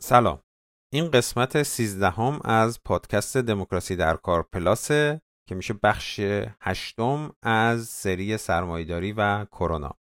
سلام. این قسمت سیزدهم از پادکست دموکراسی در کار پلاسه که میشه بخش هشتم از سری سرمایداری و کرونا.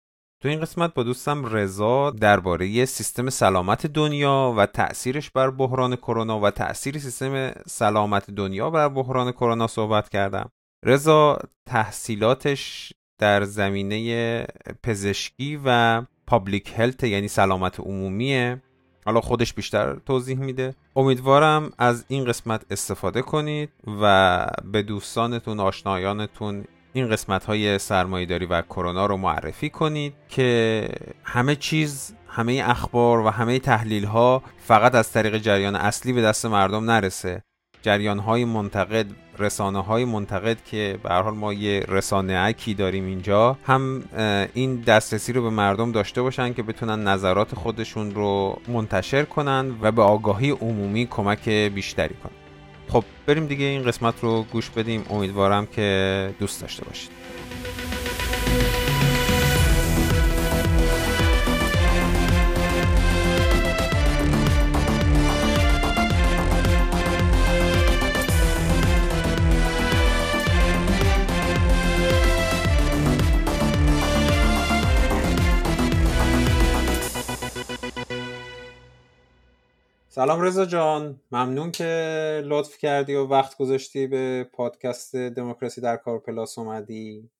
تو این قسمت با دوستم رضا درباره سیستم سلامت دنیا و تأثیرش بر بحران کرونا و تأثیر سیستم سلامت دنیا بر بحران کرونا صحبت کردم. رضا تحصیلاتش در زمینه پزشکی و پابلیک هلت یعنی سلامت عمومیه. حالا خودش بیشتر توضیح میده. امیدوارم از این قسمت استفاده کنید و به دوستانتون آشنایانتون این قسمت های سرمایهداری و کرونا رو معرفی کنید که همه چیز همه اخبار و همه تحلیل ها فقط از طریق جریان اصلی به دست مردم نرسه. جریان های منتقد رسانه های منتقد که به حال ما یه رسانه اکی داریم اینجا هم این دسترسی رو به مردم داشته باشن که بتونن نظرات خودشون رو منتشر کنن و به آگاهی عمومی کمک بیشتری کنن. خب بریم دیگه این قسمت رو گوش بدیم. امیدوارم که دوست داشته باشید. سلام رضا جان. ممنون که لطف کردی و وقت گذاشتی به پادکست دموکراسی در کار پلاس اومدی.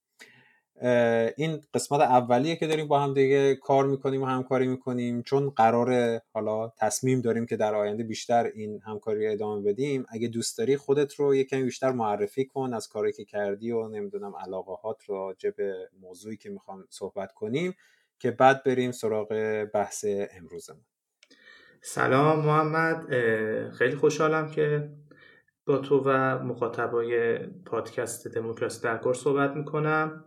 این قسمت اولیه که داریم با هم دیگه کار می‌کنیم و همکاری می‌کنیم. چون قرار حالا تصمیم داریم که در آینده بیشتر این همکاری ادامه بدیم. اگه دوست داری خودت رو یه کمی بیشتر معرفی کن از کاری که کردی و نمی‌دونم علاقه هات رو به موضوعی که می‌خوام صحبت کنیم که بعد بریم سراغ بحث امروزمون. سلام محمد خیلی خوشحالم که با تو و مخاطبای پادکست دموکراسی در کار صحبت می‌کنم.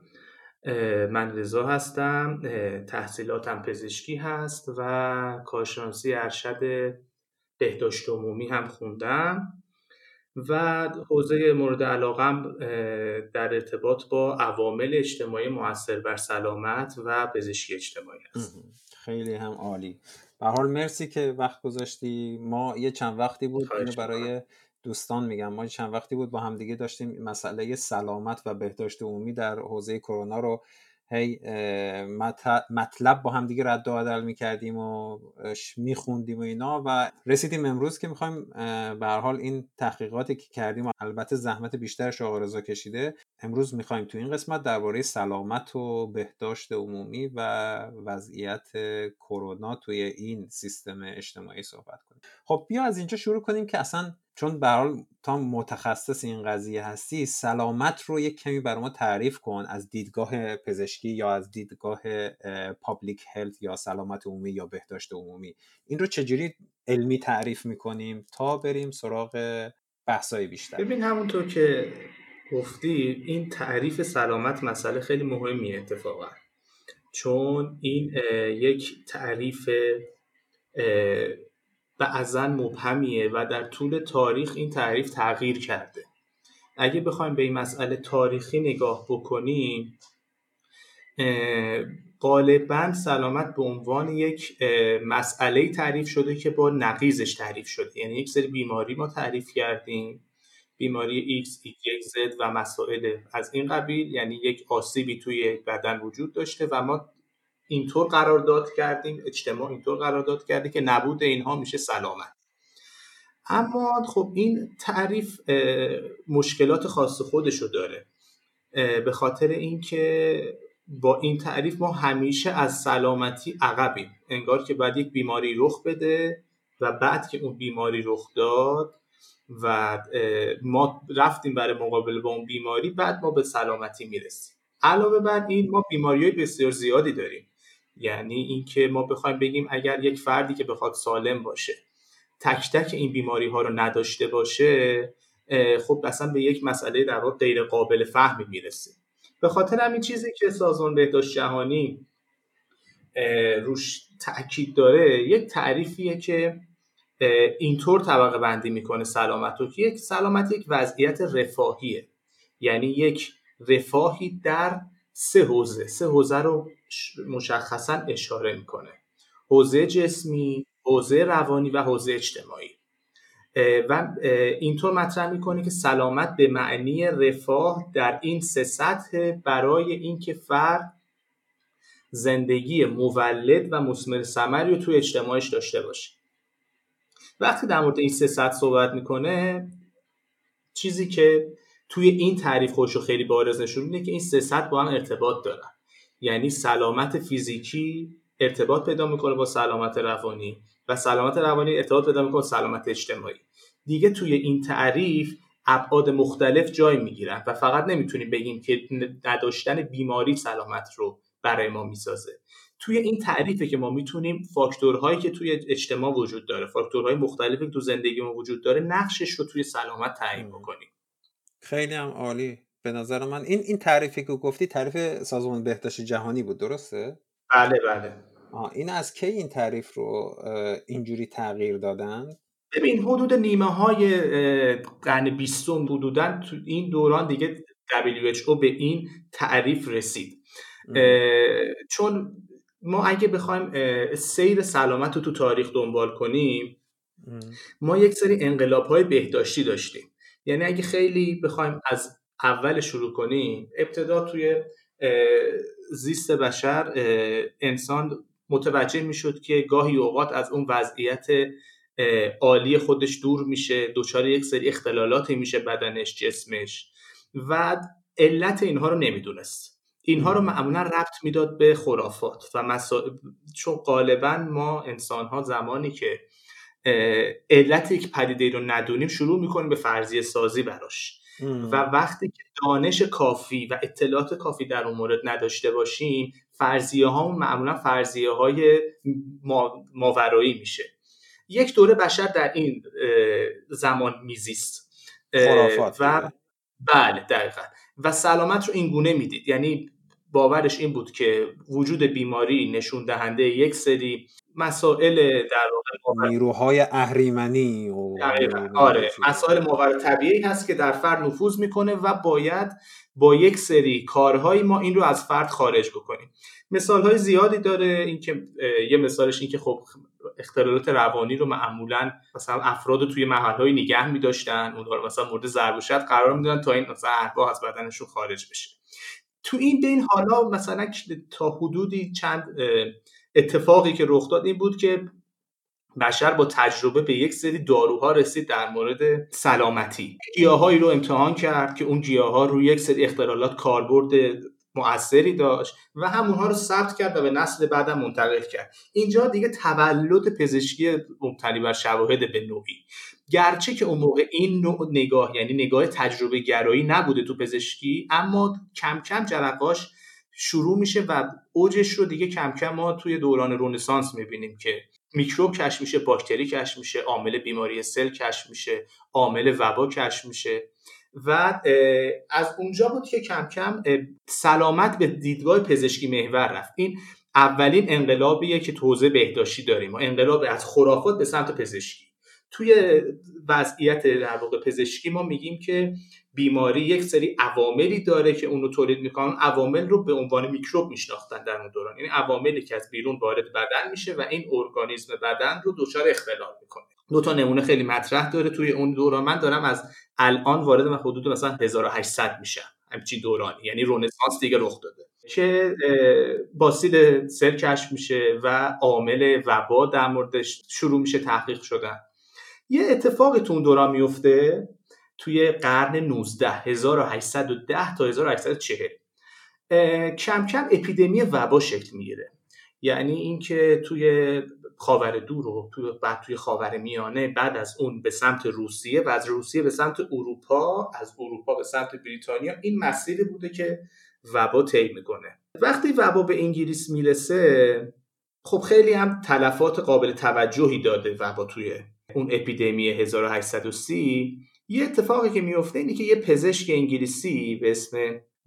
من رضا هستم تحصیلاتم پزشکی هست و کارشناسی ارشد بهداشت عمومی هم خوندم و حوزه مورد علاقم در ارتباط با عوامل اجتماعی موثر بر سلامت و پزشکی اجتماعی است. خیلی هم عالی. به حال مرسی که وقت گذاشتی. ما یه چند وقتی بود اینو برای دوستان میگم. ما چند وقتی بود با همدیگه داشتیم مسئله سلامت و بهداشت عمومی در حوزه کرونا رو هی مطلب با هم دیگه رد و بدل می‌کردیم و میخوندیم و اینا و رسیدیم امروز که می‌خوایم به حال این تحقیقاتی که کردیم و البته زحمت بیشتر آقا رضا کشیده امروز می‌خوایم تو این قسمت درباره سلامت و بهداشت عمومی و وضعیت کرونا توی این سیستم اجتماعی صحبت کنیم. خب بیا از اینجا شروع کنیم که اصلا چون به حال تا متخصص این قضیه هستی سلامت رو یک کمی برای ما تعریف کن از دیدگاه پزشکی یا از دیدگاه پابلیک هلت یا سلامت عمومی یا بهداشت عمومی. این رو چجوری علمی تعریف می‌کنیم تا بریم سراغ بحثای بیشتر ببین همونطور که گفتی این تعریف سلامت مسئله خیلی مهمیه اتفاقا. چون این یک تعریف بعضا مبهمیه و در طول تاریخ این تعریف تغییر کرده. اگه بخوایم به این مسئله تاریخی نگاه بکنیم غالبا سلامت به عنوان یک مسئله تعریف شده که با نقیزش تعریف شده. یعنی یک سری بیماری ما تعریف کردیم. بیماری X, Y, Z و مسائل از این قبیل یعنی یک آسیبی توی بدن وجود داشته و ما اینطور قرارداد کردیم اجتماع اینطور قرارداد کرده که نبود اینها میشه سلامت. اما خب این تعریف مشکلات خاص خودشو داره. به خاطر اینکه با این تعریف ما همیشه از سلامتی عقبیم. انگار که بعد یک بیماری رخ بده و بعد که اون بیماری رخ داد و ما رفتیم برای مقابله با اون بیماری بعد ما به سلامتی می‌رسیم. علاوه بر این ما بیماری های بسیار زیادی داریم. یعنی اینکه ما بخوایم بگیم اگر یک فردی که بخواد سالم باشه تک تک این بیماری ها رو نداشته باشه خب اصلا به یک مسئله در واقع غیر قابل فهمی می‌رسه به خاطر همین چیزی که سازمان بهداشت جهانی روش تاکید داره یک تعریفیه که اینطور طبقه بندی می‌کنه سلامت رو که یک سلامت یک وضعیت رفاهیه. یعنی یک رفاهی در سه حوزه. سه حوزه رو مشخصا اشاره می‌کنه. حوزه جسمی حوزه روانی و حوزه اجتماعی. و اینطور مطرح می‌کنه که سلامت به معنی رفاه در این سه سطح برای اینکه فرد زندگی مولد و مسمر ثمری رو توی اجتماعش داشته باشه. وقتی در مورد این سه صحبت می‌کنه چیزی که توی این تعریف خوشو خیلی بارز نشون میده که این سه با هم ارتباط دارن. یعنی سلامت فیزیکی ارتباط پیدا می‌کنه با سلامت روانی و سلامت روانی ارتباط پیدا می‌کنه با سلامت اجتماعی. دیگه توی این تعریف ابعاد مختلف جای می‌گیرن و فقط نمی‌تونیم بگیم که نداشتن بیماری سلامت رو برای ما می‌سازه. توی این تعریفه که ما می‌تونیم فاکتورهایی که توی اجتماع وجود داره فاکتورهای مختلفی که تو زندگی ما وجود داره نقشش رو توی سلامت تعیین بکنیم. خیلی هم عالی. به نظر من این این تعریفی که گفتی تعریف سازمان بهداشت جهانی بود درسته؟ بله بله. آه این از کی این تعریف رو اینجوری تغییر دادن؟ ببین حدود نیمه های قرن بیستم حدودا تو این دوران دیگه WHO به این تعریف رسید. چون ما اگه بخوایم سیر سلامت رو تو تاریخ دنبال کنیم ما یک سری انقلاب های بهداشتی داشتیم. یعنی اگه خیلی بخوایم از اول شروع کنیم ابتدا توی زیست بشر انسان متوجه می‌شد که گاهی اوقات از اون وضعیت عالی خودش دور میشه دچار یک سری اختلالاتی میشه بدنش جسمش و علت اینها رو نمی‌دونست. اینها رو معمولا ربط می‌داد به خرافات و مسا... چون غالبا ما انسان ها زمانی که علت یک پدیده رو ندونیم شروع می‌کنیم به فرضیه سازی براش. و وقتی که دانش کافی و اطلاعات کافی در اون مورد نداشته باشیم فرضیه ها معمولا فرضیه های ماورایی میشه. یک دوره بشر در این زمان میزیست. و بله دقیقا. و سلامت رو این گونه می‌دید. یعنی باورش این بود که وجود بیماری نشون دهنده یک سری مسائل در واقع نیروهای اهریمنی و آره. مسائل ماور طبیعی هست که در فرد نفوذ می‌کنه و باید با یک سری کارهایی ما این رو از فرد خارج بکنیم. مثال های زیادی داره اینکه یه مثالش این که خب اختلالات روانی رو معمولا مثلا افراد توی محل های نگه می داشتن اونها رو مثلا مورد ضرب و قرار می‌دادن تا این مثلا از بدنشون خارج بشه. تو این بین حالا مثلا تا حدودی چند اتفاقی که رخ داد این بود که بشر با تجربه به یک سری داروها رسید در مورد سلامتی. گیاهایی رو امتحان کرد که اون گیاها رو یک سری اختلالات کاربرد مؤثری داشت و همونها رو ثبت کرد و به نسل بعدم منتقل کرد. اینجا دیگه تولد پزشکی مبتنی بر شواهد به نوعی. گرچه که اون موقع این نوع نگاه یعنی نگاه تجربه گرایی نبوده تو پزشکی اما کم کم جرقاش شروع میشه و اوجش رو دیگه کم کم ما توی دوران رونسانس می‌بینیم که میکروب کشف میشه باکتری کشف میشه عامل بیماری سل کشف میشه عامل وبا کشف میشه و از اونجا بود که کم کم سلامت به دیدگاه پزشکی محور رفت. این اولین انقلابیه که توزه بهداشتی داریم انقلاب از خرافات به سمت پزشکی. توی وضعیت در واقع پزشکی ما میگیم که بیماری یک سری عواملی داره که اونو تولید می‌کنن. عوامل رو به عنوان میکروب میشناختن در اون دوران. یعنی عواملی که از بیرون وارد بدن میشه و این ارگانیسم بدن رو دچار اختلال می‌کنه. دو تا نمونه خیلی مطرح داره توی اون دوران. من دارم از الان وارد و حدود مثلا 1800 میشم. همچین دورانی. یعنی رونسانس دیگه رخ داده. که باسیل سل کشف میشه و عامل وبا در موردش شروع میشه تحقیق شدن. یه اتفاقی تو اون دوران میفته توی قرن 19 1810 تا 1840 کم کم اپیدمی وبا شکل می‌گیره. یعنی اینکه توی خاور دور و توی بعد توی خاور میانه بعد از اون به سمت روسیه و از روسیه به سمت اروپا از اروپا به سمت بریتانیا این مسیری بوده که وبا طی می‌کنه. وقتی وبا به انگلیس می‌رسه خب خیلی هم تلفات قابل توجهی داده وبا توی اون اپیدمی 1830 یه اتفاقی که میفته اینه که یه پزشک انگلیسی به اسم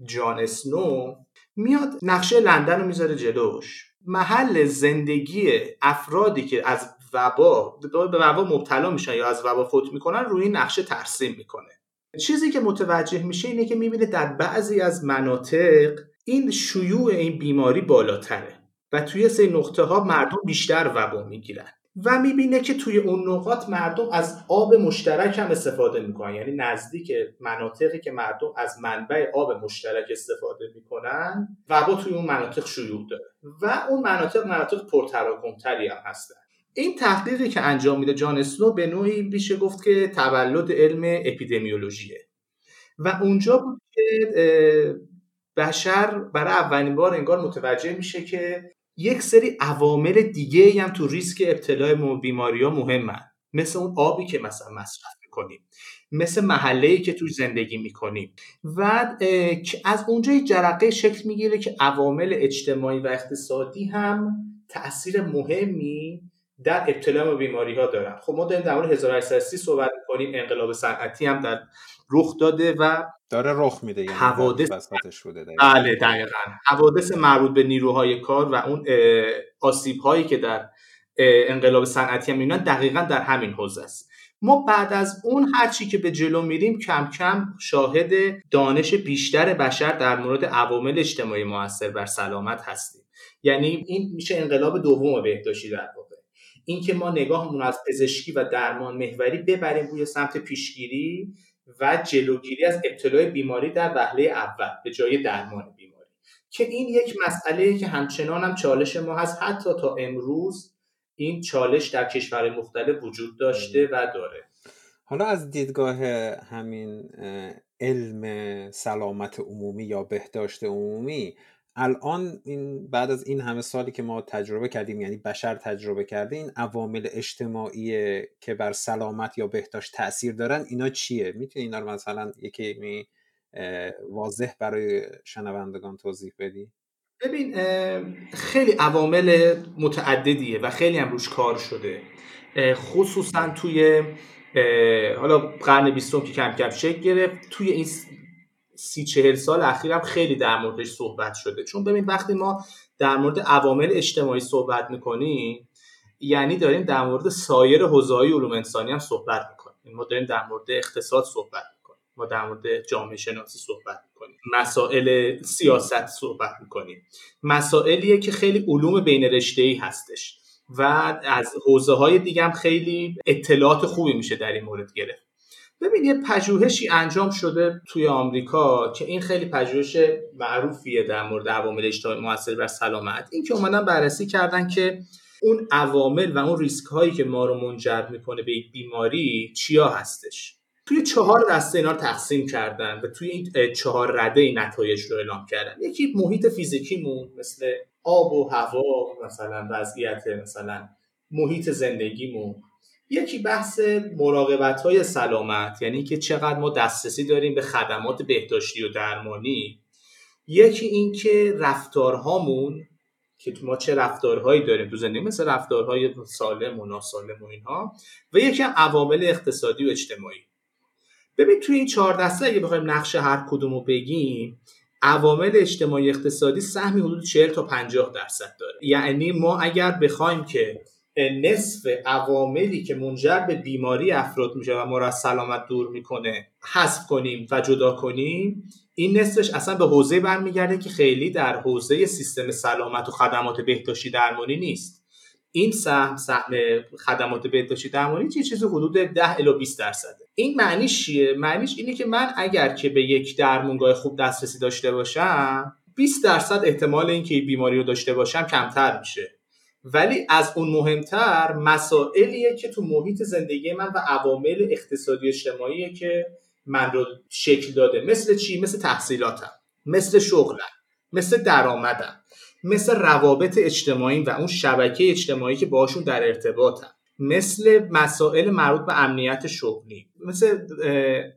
جان اسنو میاد نقشه لندن رو می‌ذاره جلوش. محل زندگی افرادی که از وبا به وبا مبتلا میشن یا از وبا فوت می‌کنن روی نقشه ترسیم می‌کنه. چیزی که متوجه میشه اینه که می‌بینه در بعضی از مناطق این شیوع این بیماری بالاتره و توی سه نقطه ها مردم بیشتر وبا می‌گیرن. و می‌بینه که توی اون نقاط مردم از آب مشترک هم استفاده می‌کنن. یعنی نزدیک مناطقی که مردم از منبع آب مشترک استفاده می‌کنن وبا توی اون مناطق شیوع داره. و اون مناطق مناطق پرتراکنتری هم هستن. این تحقیقی که انجام میده جان اسنو به نوعی میشه گفت که تولد علم اپیدمیولوژیه. و اونجا بود که بشر برای اولین بار انگار متوجه میشه که یک سری عوامل دیگه هم تو ریسک ابتلا بیماری ها مهمن. مثل اون آبی که مثلا مصرف می‌کنیم. مثل محله که توی زندگی می‌کنیم. و از اونجا جرقه شکل می‌گیره که عوامل اجتماعی و اقتصادی هم تاثیر مهمی در ابتلا به بیماری ها دارن. خب ما داریم در مورد 1830 صحبت می‌کنیم. انقلاب صنعتی هم در رخ داده و داره رخ میده یعنی حوادث بوده بله دقیقا. حوادث مربوط به نیروهای کار و اون آسیب هایی که در انقلاب صنعتی هم می‌بینن دقیقا در همین حوزه است. ما بعد از اون هرچی که به جلو میریم کم کم شاهد دانش بیشتر بشر در مورد عوامل اجتماعی موثر بر سلامت هستیم. یعنی این میشه انقلاب دوم بهداشتی در واقع. اینکه ما نگاهمون از پزشکی و درمان محوری ببریم روی سمت پیشگیری و جلوگیری از ابتلای بیماری در وهله اول به جای درمان بیماری. که این یک مسئله که همچنان هم چالش ما هست حتی تا امروز این چالش در کشور مختلف وجود داشته و داره. حالا از دیدگاه همین علم سلامت عمومی یا بهداشت عمومی الان این بعد از این همه سالی که ما تجربه کردیم یعنی بشر تجربه کرده این عوامل اجتماعی که بر سلامت یا بهداشت تاثیر دارن اینا چیه؟ می‌تونی اینا رو مثلا یکی واضح برای شنوندگان توضیح بدی؟ ببین خیلی عوامل متعددیه و خیلی هم روش کار شده. خصوصا توی حالا قرن بیستم که کم کم شکل گرفت توی این سی چهل سال اخیرم خیلی در موردش صحبت شده. چون ببین وقتی ما در مورد عوامل اجتماعی صحبت می‌کنیم یعنی داریم در مورد سایر حوزه‌های علوم انسانی هم صحبت می‌کنیم. ما داریم در مورد اقتصاد صحبت می‌کنیم. ما در مورد جامعه شناسی صحبت می‌کنیم. مسائل سیاست صحبت می‌کنیم. مسائلیه که خیلی علوم بین ای هستش و از حوزه های دیگه هم خیلی اطلاعات خوبی میشه در این مورد گرفت. ببین یه پژوهشی انجام شده توی آمریکا که این خیلی پژوهش معروفیه در مورد عوامل اجتماعی موثر بر سلامت. این که اومدن بررسی کردن که اون عوامل و اون ریسک هایی که ما رو منجر می‌کنه به یک بیماری چیا هستش. توی چهار دسته اینا رو تقسیم کردن و توی این چهار رده این نتایج رو اعلام کردن. یکی محیط فیزیکیمون مثل آب و هوا مثلا وضعیت مثلا محیط زندگیمون. یکی بحث مراقبت های سلامت یعنی که چقدر ما دسترسی داریم به خدمات بهداشتی و درمانی. یکی اینکه رفتارهامون که ما چه رفتارهایی داریم تو زندگی مثل رفتارهای سالم و ناسالم و اینها و یکی عوامل اقتصادی و اجتماعی. ببین توی این چهار دسته اگه بخوایم نقش هر کدوم رو بگیم عوامل اجتماعی اقتصادی سهمی حدود 40 تا 50 درصد داره. یعنی ما اگر بخوایم که نصف عواملی که منجر به بیماری افراد میشه و ما را از سلامت دور می‌کنه حذف کنیم و جدا کنیم این نصفش اصلا به حوزه برمیگرده که خیلی در حوزه سیستم سلامت و خدمات بهداشتی درمانی نیست. این سهم سهم خدمات بهداشتی درمانی چه چیزی حدود 10 الی 20 درصده. این معنیش چیه؟ معنیش اینه که من اگر که به یک درمونگاه خوب دسترسی داشته باشم 20 درصد احتمال اینکه این بیماری رو داشته باشم کمتر میشه. ولی از اون مهمتر مسائلیه که تو محیط زندگی من و عوامل اقتصادی اجتماعی که من رو شکل داده. مثل چی؟ مثل تحصیلاتم مثل شغلم مثل درآمدم مثل روابط اجتماعی و اون شبکه اجتماعی که باشون در ارتباطم. مثل مسائل مربوط به امنیت شغلی مثل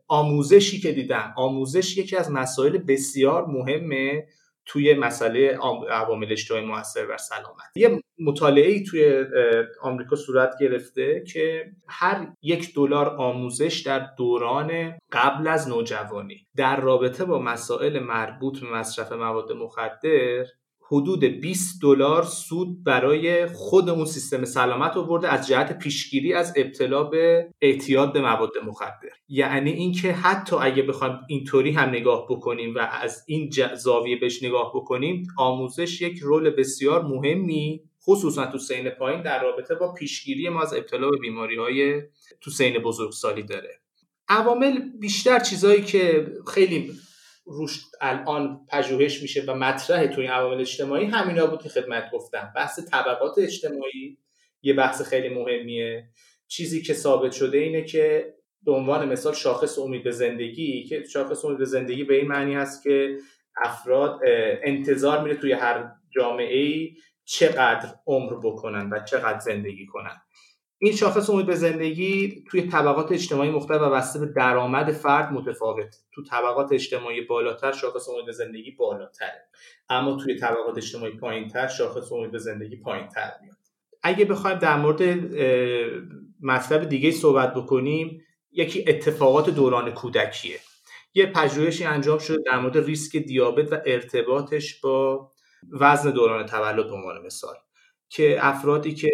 آموزشی که دیدم. آموزش یکی از مسائل بسیار مهمه توی مسئله عوامل اجتماعی موثر بر سلامت. یه مطالعه ای توی آمریکا صورت گرفته که هر یک دلار آموزش در دوران قبل از نوجوانی در رابطه با مسائل مربوط به مصرف مواد مخدر حدود 20 دلار سود برای خود اون سیستم سلامت آورده از جهت پیشگیری از ابتلا به اعتیاد به مواد مخدر. یعنی اینکه حتی اگه بخوایم اینطوری هم نگاه بکنیم و از این زاویه بهش نگاه بکنیم آموزش یک رول بسیار مهمی خصوصا تو سین پایین در رابطه با پیشگیری ما از ابتلا به بیماری های تو سین بزرگسالی داره. عوامل بیشتر چیزایی که خیلی روش الان پژوهش میشه و مطرح توی عوامل اجتماعی همینا بود که خدمت گفتم. بحث طبقات اجتماعی یه بحث خیلی مهمیه. چیزی که ثابت شده اینه که به عنوان مثال شاخص امید به زندگی که شاخص امید به زندگی به این معنی هست که افراد انتظار میره توی هر جامعه ای چقدر عمر بکنن و چقدر زندگی کنن. این شاخص امید به زندگی توی طبقات اجتماعی مختلف و بسته به درآمد فرد متفاوت. تو طبقات اجتماعی بالاتر شاخص امید به زندگی بالاتره. اما توی طبقات اجتماعی پایینتر شاخص امید به زندگی پایینتر میاد. اگه بخوایم در مورد مطلب دیگه صحبت بکنیم یکی اتفاقات دوران کودکیه. یه پژوهشی انجام شده در مورد ریسک دیابت و ارتباطش با وزن دوران تولد به عنوان مثال که افرادی که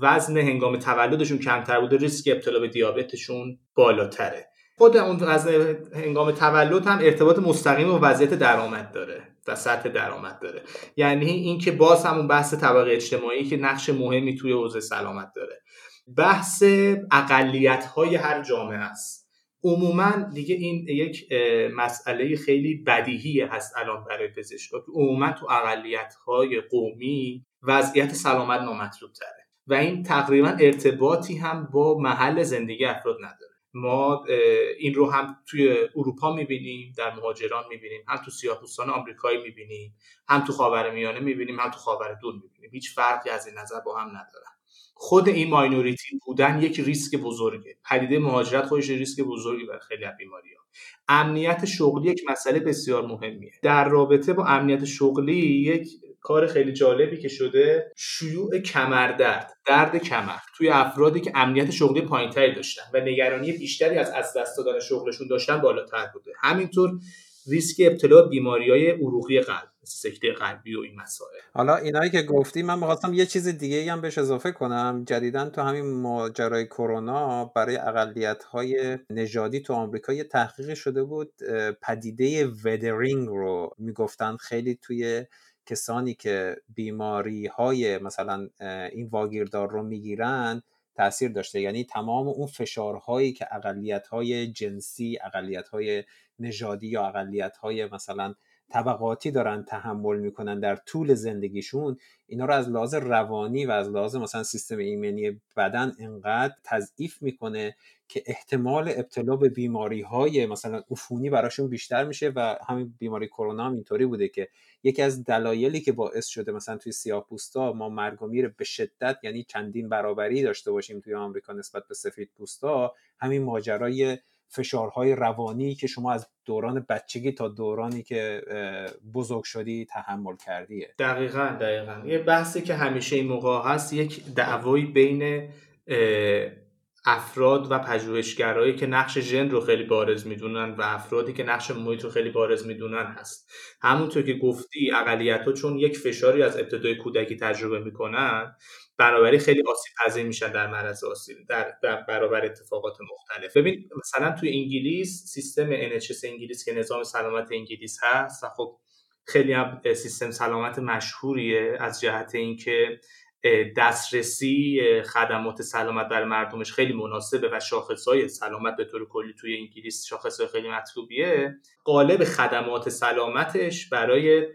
وزن هنگام تولدشون کمتر بوده ریسک ابتلا به دیابتشون بالاتره. خود اون وزن هنگام تولد هم ارتباط مستقیم با وضعیت درآمد داره و سطح درآمد داره. یعنی اینکه باز همون بحث طبقه اجتماعی که نقش مهمی توی حوزه سلامت داره. بحث اقلیت های هر جامعه است. عموما دیگه این یک مسئله خیلی بدیهی هست الان برای پزشکا. که عموما تو اقلیت های قومی وضعیت سلامت نامطلوب تره و این تقریبا ارتباطی هم با محل زندگی افراد نداره. ما این رو هم توی اروپا می‌بینیم در مهاجران می‌بینیم هم تو سیاه‌پوستان آمریکایی می‌بینیم هم تو خاورمیانه می‌بینیم هم تو خاور دور می‌بینیم. هیچ فرقی از این نظر با هم ندارن خود این ماینوریتی بودن یک ریسک بزرگه. پدیده مهاجرت خودش ریسک بزرگی برای خیلی از بیماری ها امنیت شغلی یک مسئله بسیار مهمیه. در رابطه با امنیت شغلی یک کار خیلی جالبی که شده شیوع کمردرد درد کمر. توی افرادی که امنیت شغلی پایینتری داشتن و نگرانی بیشتری از از دست دادن شغلشون داشتن بالاتر بوده. همینطور ریسک ابتلا بیماری های عروقی قلب سکته قلبی و این مسائل. حالا اینایی که گفتی من می‌خواستم یه چیز دیگه هم بهش اضافه کنم. جدیدا تو همین ماجرای کرونا برای اقلیت های نژادی تو آمریکا یه تحقیق شده بود پدیده ودرینگ رو می‌گفتن. خیلی توی کسانی که بیماری های مثلا این واگیردار رو می‌گیرن تاثیر داشته. یعنی تمام اون فشارهایی که اقلیت های جنسی اقلیت های نژادی یا اقلیت های مثلا طبقاتی دارن تحمل می‌کنن در طول زندگیشون اینا رو از لحاظ روانی و از لحاظ مثلا سیستم ایمنی بدن انقدر تضعیف می‌کنه که احتمال ابتلا به بیماری های مثلا عفونی براشون بیشتر میشه و همین بیماری کرونا هم اینطوری بوده که یکی از دلایلی که باعث شده مثلا توی سیاه پوستا ما مرگ و میر به شدت یعنی چندین برابری داشته باشیم توی آمریکا نسبت به سفید پوستا همین ماجرای فشارهای روانی که شما از دوران بچگی تا دورانی که بزرگ شدی تحمل کردیه. دقیقا دقیقا. یه بحثی که همیشه این موقع هست یک دعوایی بین افراد و پژوهشگرایی که نقش ژن رو خیلی بارز می‌دونن و افرادی که نقش محیط رو خیلی بارز می‌دونن هست. همونطور که گفتی اقلیت ها چون یک فشاری از ابتدای کودکی تجربه می‌کنن برابری خیلی آسیب پذیر میشن در معرض آسیب در برابر اتفاقات مختلف. ببین مثلا توی انگلیس سیستم NHS انگلیس که نظام سلامت انگلیس هست خب خیلی هم سیستم سلامت مشهوریه از جهت اینکه دسترسی خدمات سلامت برای مردمش خیلی مناسبه و شاخصهای سلامت به طور کلی توی انگلیس شاخصهای خیلی مطلوبیه. قالب خدمات سلامتش برای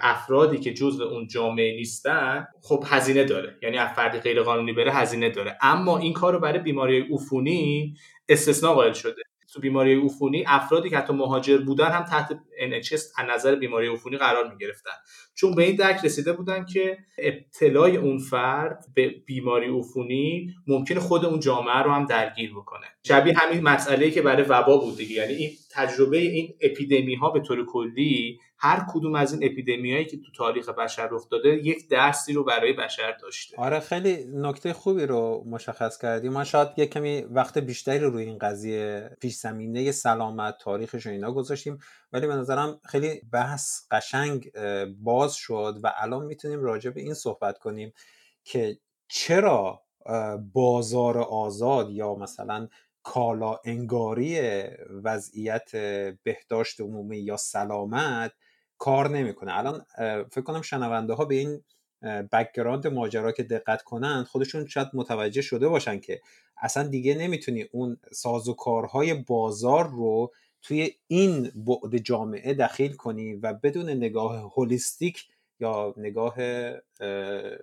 افرادی که جزء اون جامعه نیستن خب هزینه داره. یعنی از فردی غیر قانونی بره هزینه داره. اما این کار رو برای بیماری عفونی استثناء قائل شده. تو بیماری عفونی افرادی که حتی مهاجر بودن هم تحت NHS از نظر بیماری عفونی قرار می گرفتن چون به این درک رسیده بودن که ابتلای اون فرد به بیماری عفونی ممکنه خود اون جامعه رو هم درگیر بکنه. شبیه همین مسئله که برای وبا بود دیگه. یعنی این تجربه این اپیدمی ها به طور کلی هر کدوم از این اپیدمیایی که تو تاریخ بشر رخ داده یک درسی رو برای بشر داشته. آره خیلی نکته خوبی رو مشخص کردی. ما شاید یه کمی وقت بیشتری رو روی این قضیه پیش زمینه سلامت تاریخش و اینا گذاشتیم. ولی به نظرم خیلی بحث قشنگ باز شد و الان می‌تونیم راجع به این صحبت کنیم که چرا بازار آزاد یا مثلا کالا انگاری وضعیت بهداشت عمومی یا سلامت کار نمی‌کنه. الان فکر کنم شنونده ها به این background ماجرا که دقت کنن خودشون شاید متوجه شده باشن که اصلا دیگه نمی‌تونی اون سازوکارهای بازار رو توی این بعد جامعه دخیل کنی و بدون نگاه holistic یا نگاه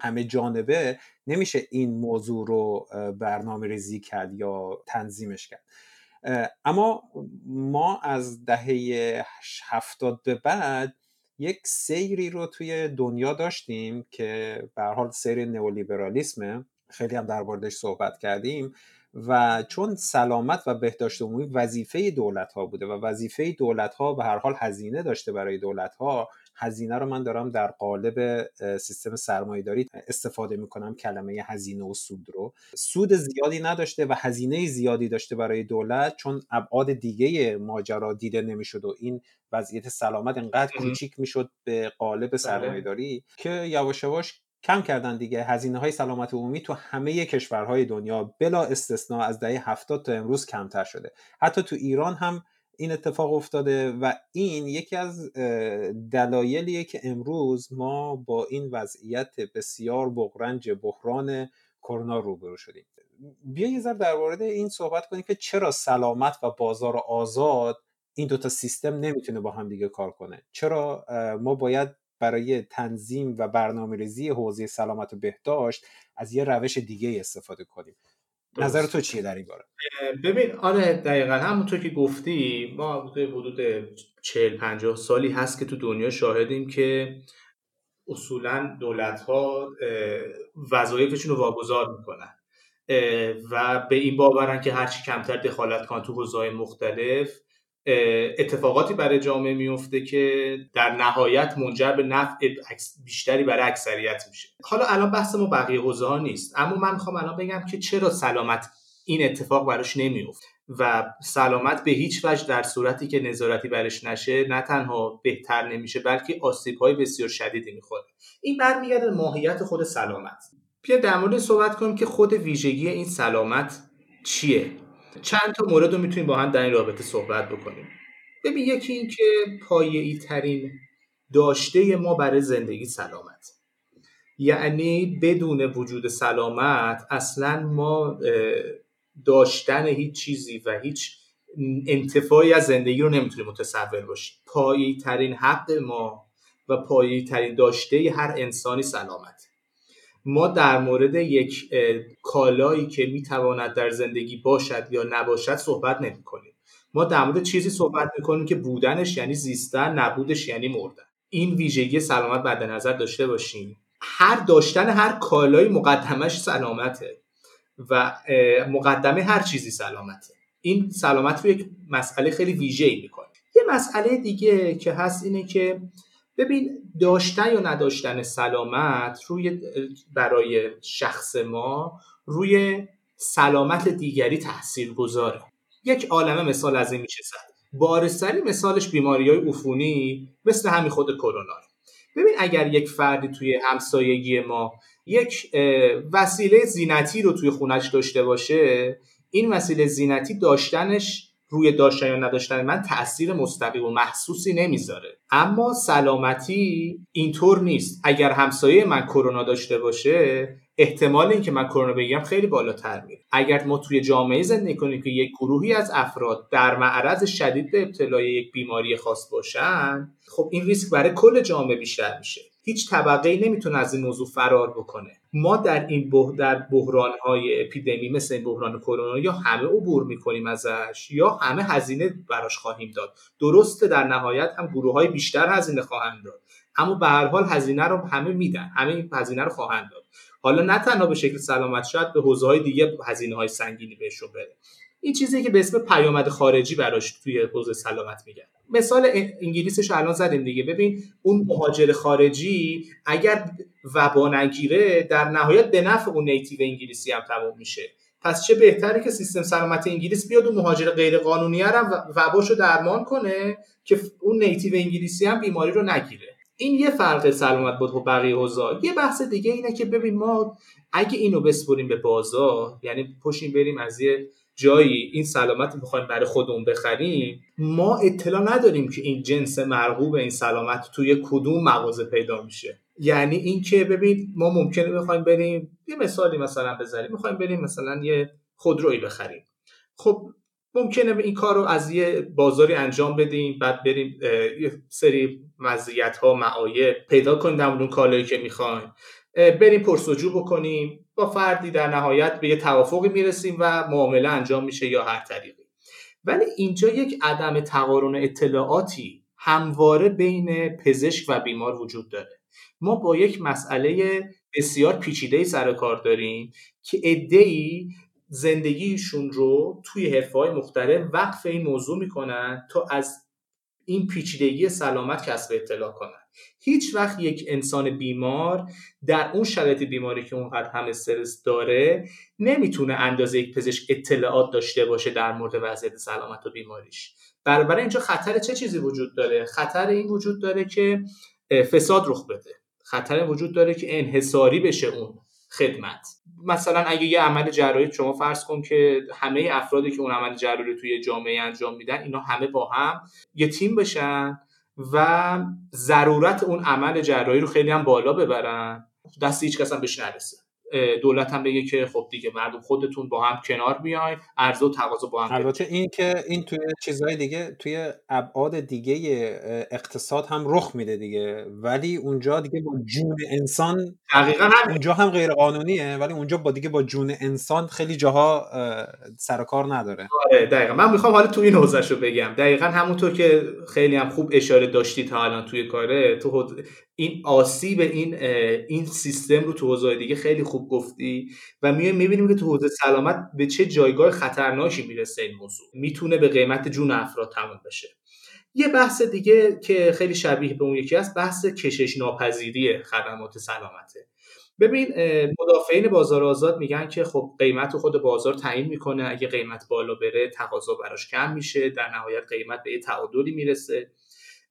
همه جانبه نمیشه این موضوع رو برنامه ریزی کرد یا تنظیمش کرد. اما ما از دهه هفتاد به بعد یک سیری رو توی دنیا داشتیم که به حال سیر نئولیبرالیسمه. خیلی هم در صحبت کردیم و چون سلامت و بهداشت عمومی وظیفه دولت ها بوده و وظیفه دولت ها به هر حال هزینه داشته برای دولت ها هزینه رو من دارم در قالب سیستم داری استفاده می‌کنم کلمه هزینه و سود رو. سود زیادی نداشته و هزینه زیادی داشته برای دولت چون ابعاد دیگه ماجرا دیده نمی‌شد و این وضعیت سلامت انقدر کوچیک می‌شد به قالب بله. داری که یواش یواش کم کردن دیگه. هزینه های سلامت عمومی تو همه کشورهای دنیا بلا استثنا از دهه هفتاد تا امروز کمتر شده. حتی تو ایران هم این اتفاق افتاده و این یکی از دلایلیه که امروز ما با این وضعیت بسیار بغرنج بحران کرونا روبرو شدیم. بیا یه ذره در مورد این صحبت کنیم که چرا سلامت و بازار آزاد این دوتا سیستم نمی‌تونه با هم دیگه کار کنه. چرا ما باید برای تنظیم و برنامه ریزی حوزه سلامت و بهداشت از یه روش دیگه استفاده کنیم. نظر تو چیه در این باره؟ ببین آره دقیقا همونطور که گفتی ما حدود 40 50 سالی هست که تو دنیا شاهدیم که اصولا دولت ها وظایفشون رو واگذار می‌کنن. و به این باورن که هرچی کمتر دخالت کن تو حوزه‌های مختلف اتفاقاتی برای جامعه میفته که در نهایت منجر به نفع بیشتری برای اکثریت میشه. حالا الان بحث ما بقیه حوزه ها نیست اما من می‌خوام الان بگم که چرا سلامت این اتفاق براش نمیفته و سلامت به هیچ وجه در صورتی که نظارتی برش نشه نه تنها بهتر نمیشه بلکه آسیب های بسیار شدیدی می‌خوره. این برمیگرده ماهیت خود سلامت. بیا در مورد صحبت کنیم که خود ویژگی این سلامت چیه؟ چند تا مورد رو می‌تونیم با هم در این رابطه صحبت بکنیم. ببین یکی این که پایه‌ای ترین داشته ما برای زندگی سلامت. یعنی بدون وجود سلامت اصلا ما داشتن هیچ چیزی و هیچ انتفاعی از زندگی رو نمی‌تونیم متصور باشیم. پایه‌ای ترین حق ما و پایه‌ای ترین داشته هر انسانی سلامت ما در مورد یک کالایی که می‌تواند در زندگی باشد یا نباشد صحبت نمی کنیم ما در مورد چیزی صحبت می‌کنیم که بودنش یعنی زیستن نبودش یعنی مردن. این ویژگی سلامت بعد نظر داشته باشیم. هر داشتن هر کالایی مقدمش سلامته و مقدمه هر چیزی سلامته. این سلامت رو یک مسئله خیلی ویژه ای می‌کنه. یه مسئله دیگه که هست اینه که ببین داشتن یا نداشتن سلامت روی برای شخص ما روی سلامت دیگری تاثیر گذاره یک عالمه مثال از این میشه زد. بارستری مثالش بیماری های عفونی مثل همین خود کرونا ببین اگر یک فردی توی همسایگی ما یک وسیله زینتی رو توی خونش داشته باشه این وسیله زینتی داشتنش روی داشتن یا نداشتن من تاثیر مستقیم و محسوسی نمی‌ذاره. اما سلامتی اینطور نیست. اگر همسایه من کرونا داشته باشه احتمال اینکه من کرونا بگیرم خیلی بالاتر میره. اگر ما توی جامعه زندگی کنیم که یک گروهی از افراد در معرض شدید به ابتلای یک بیماری خاص باشن خب این ریسک برای کل جامعه بیشتر میشه. هیچ طبقه ای نمی‌تونه از این موضوع فرار بکنه. ما در این بح... در بحران های اپیدمی مثل این بحران کرونا یا همه عبور می‌کنیم ازش یا همه هزینه براش خواهیم داد. درسته در نهایت هم گروه های بیشتر هزینه خواهند داد. اما به هر حال هزینه رو همه میدن همه این هزینه رو خواهند داد. حالا نه تنها به شکل سلامت شاید به حوزه های دیگه هزینه های سنگینی بهشون بره این چیزی که به اسم پیامد خارجی براش توی حوزه سلامت میگن. مثال انگلیسش الان زدیم دیگه. ببین اون مهاجر خارجی اگر وبا نگیره در نهایت به نفع اون نیتیو انگلیسی هم تموم میشه. پس چه بهتره که سیستم سلامت انگلیس بیاد اون مهاجر غیر قانونی هم وباشو درمان کنه که اون نیتیو انگلیسی هم بیماری رو نگیره. این یه فرق سلامت بود با بقیه حوزه یه بحث دیگه اینه که ببین ما اگه اینو بسپریم به بازار یعنی پشیم بریم از یه جایی این سلامت می‌خوایم برای خودمون بخریم ما اطلاع نداریم که این جنس مرغوب این سلامت توی کدوم مغازه پیدا میشه. یعنی اینکه ببین ما ممکنه بخوایم بریم یه مثالی مثلا بذاریم. می‌خوایم بریم مثلا یه خودرویی بخریم. خب ممکنه این کار رو از یه بازاری انجام بدیم بعد بریم یه سری مزیت ها معایب پیدا کنیم در اون کالایی که می‌خوایم. بریم پرسجو بکنیم. با فردی در نهایت به یه توافقی می‌رسیم و معامله انجام میشه یا هر طریقی. ولی اینجا یک عدم تقارن اطلاعاتی همواره بین پزشک و بیمار وجود داره. ما با یک مسئله بسیار پیچیده سر کار داریم که ای زندگیشون رو توی حرفه های مختلف وقف این موضوع می‌کنن تا از این پیچیدگی سلامت کسب اطلاع کنن. هیچ وقت یک انسان بیمار در اون شرایط بیماری که اونقدر هم استرس داره نمی‌تونه اندازه یک پزشک اطلاعات داشته باشه در مورد وضعیت سلامت و بیماریش. برای اینجا خطر چه چیزی وجود داره؟ خطر این وجود داره که فساد رخ بده. خطر وجود داره که انحصاری بشه اون خدمت. مثلا اگه یه عمل جراحی شما فرض کن که همه افرادی که اون عمل جراحی توی جامعه انجام میدن اینا همه با هم یه تیم بشن. و ضرورت اون عمل جراحی رو خیلی هم بالا ببرن. دست هیچ کس هم بهش نرسه. دولت هم بگه که خب دیگه مردم خودتون با هم کنار بیاین عرضه و تقاضا با هم البته این که این توی چیزهای دیگه توی ابعاد دیگه اقتصاد هم رخ میده دیگه. ولی اونجا دیگه با جون انسان دقیقا هم اونجا هم غیر قانونیه ولی اونجا با دیگه با جون انسان خیلی جاها سر کار نداره. آره دقیقا. من می‌خوام حالا تو این حوزش رو بگم. دقیقا همونطور که خیلی هم خوب اشاره داشتی تا الان توی کاره تو این آسیب این این سیستم رو تو حوزه دیگه خیلی خوب گفتی و میایم می‌بینیم که تو حوزه سلامت به چه جایگاه خطرناکی می‌رسه این موضوع. می‌تونه به قیمت جون افراد تموم بشه. یه بحث دیگه که خیلی شبیه به اون یکی است بحث کشش ناپذیری خدمات سلامته. ببین مدافعین بازار آزاد میگن که خب قیمت خود بازار تعیین می‌کنه اگه قیمت بالا بره تقاضا براش کم میشه در نهایت قیمت به یه تعادلی می‌رسه.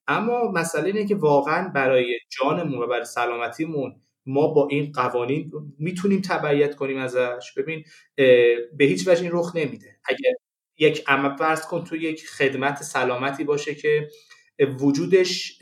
اما مسئله اینه که واقعا برای جانمون و برای سلامتیمون ما با این قوانین می‌تونیم تبعیت کنیم ازش. ببین به هیچ وجه این رخ نمیده. اگر یک عمل فرض کن تو یک خدمت سلامتی باشه که وجودش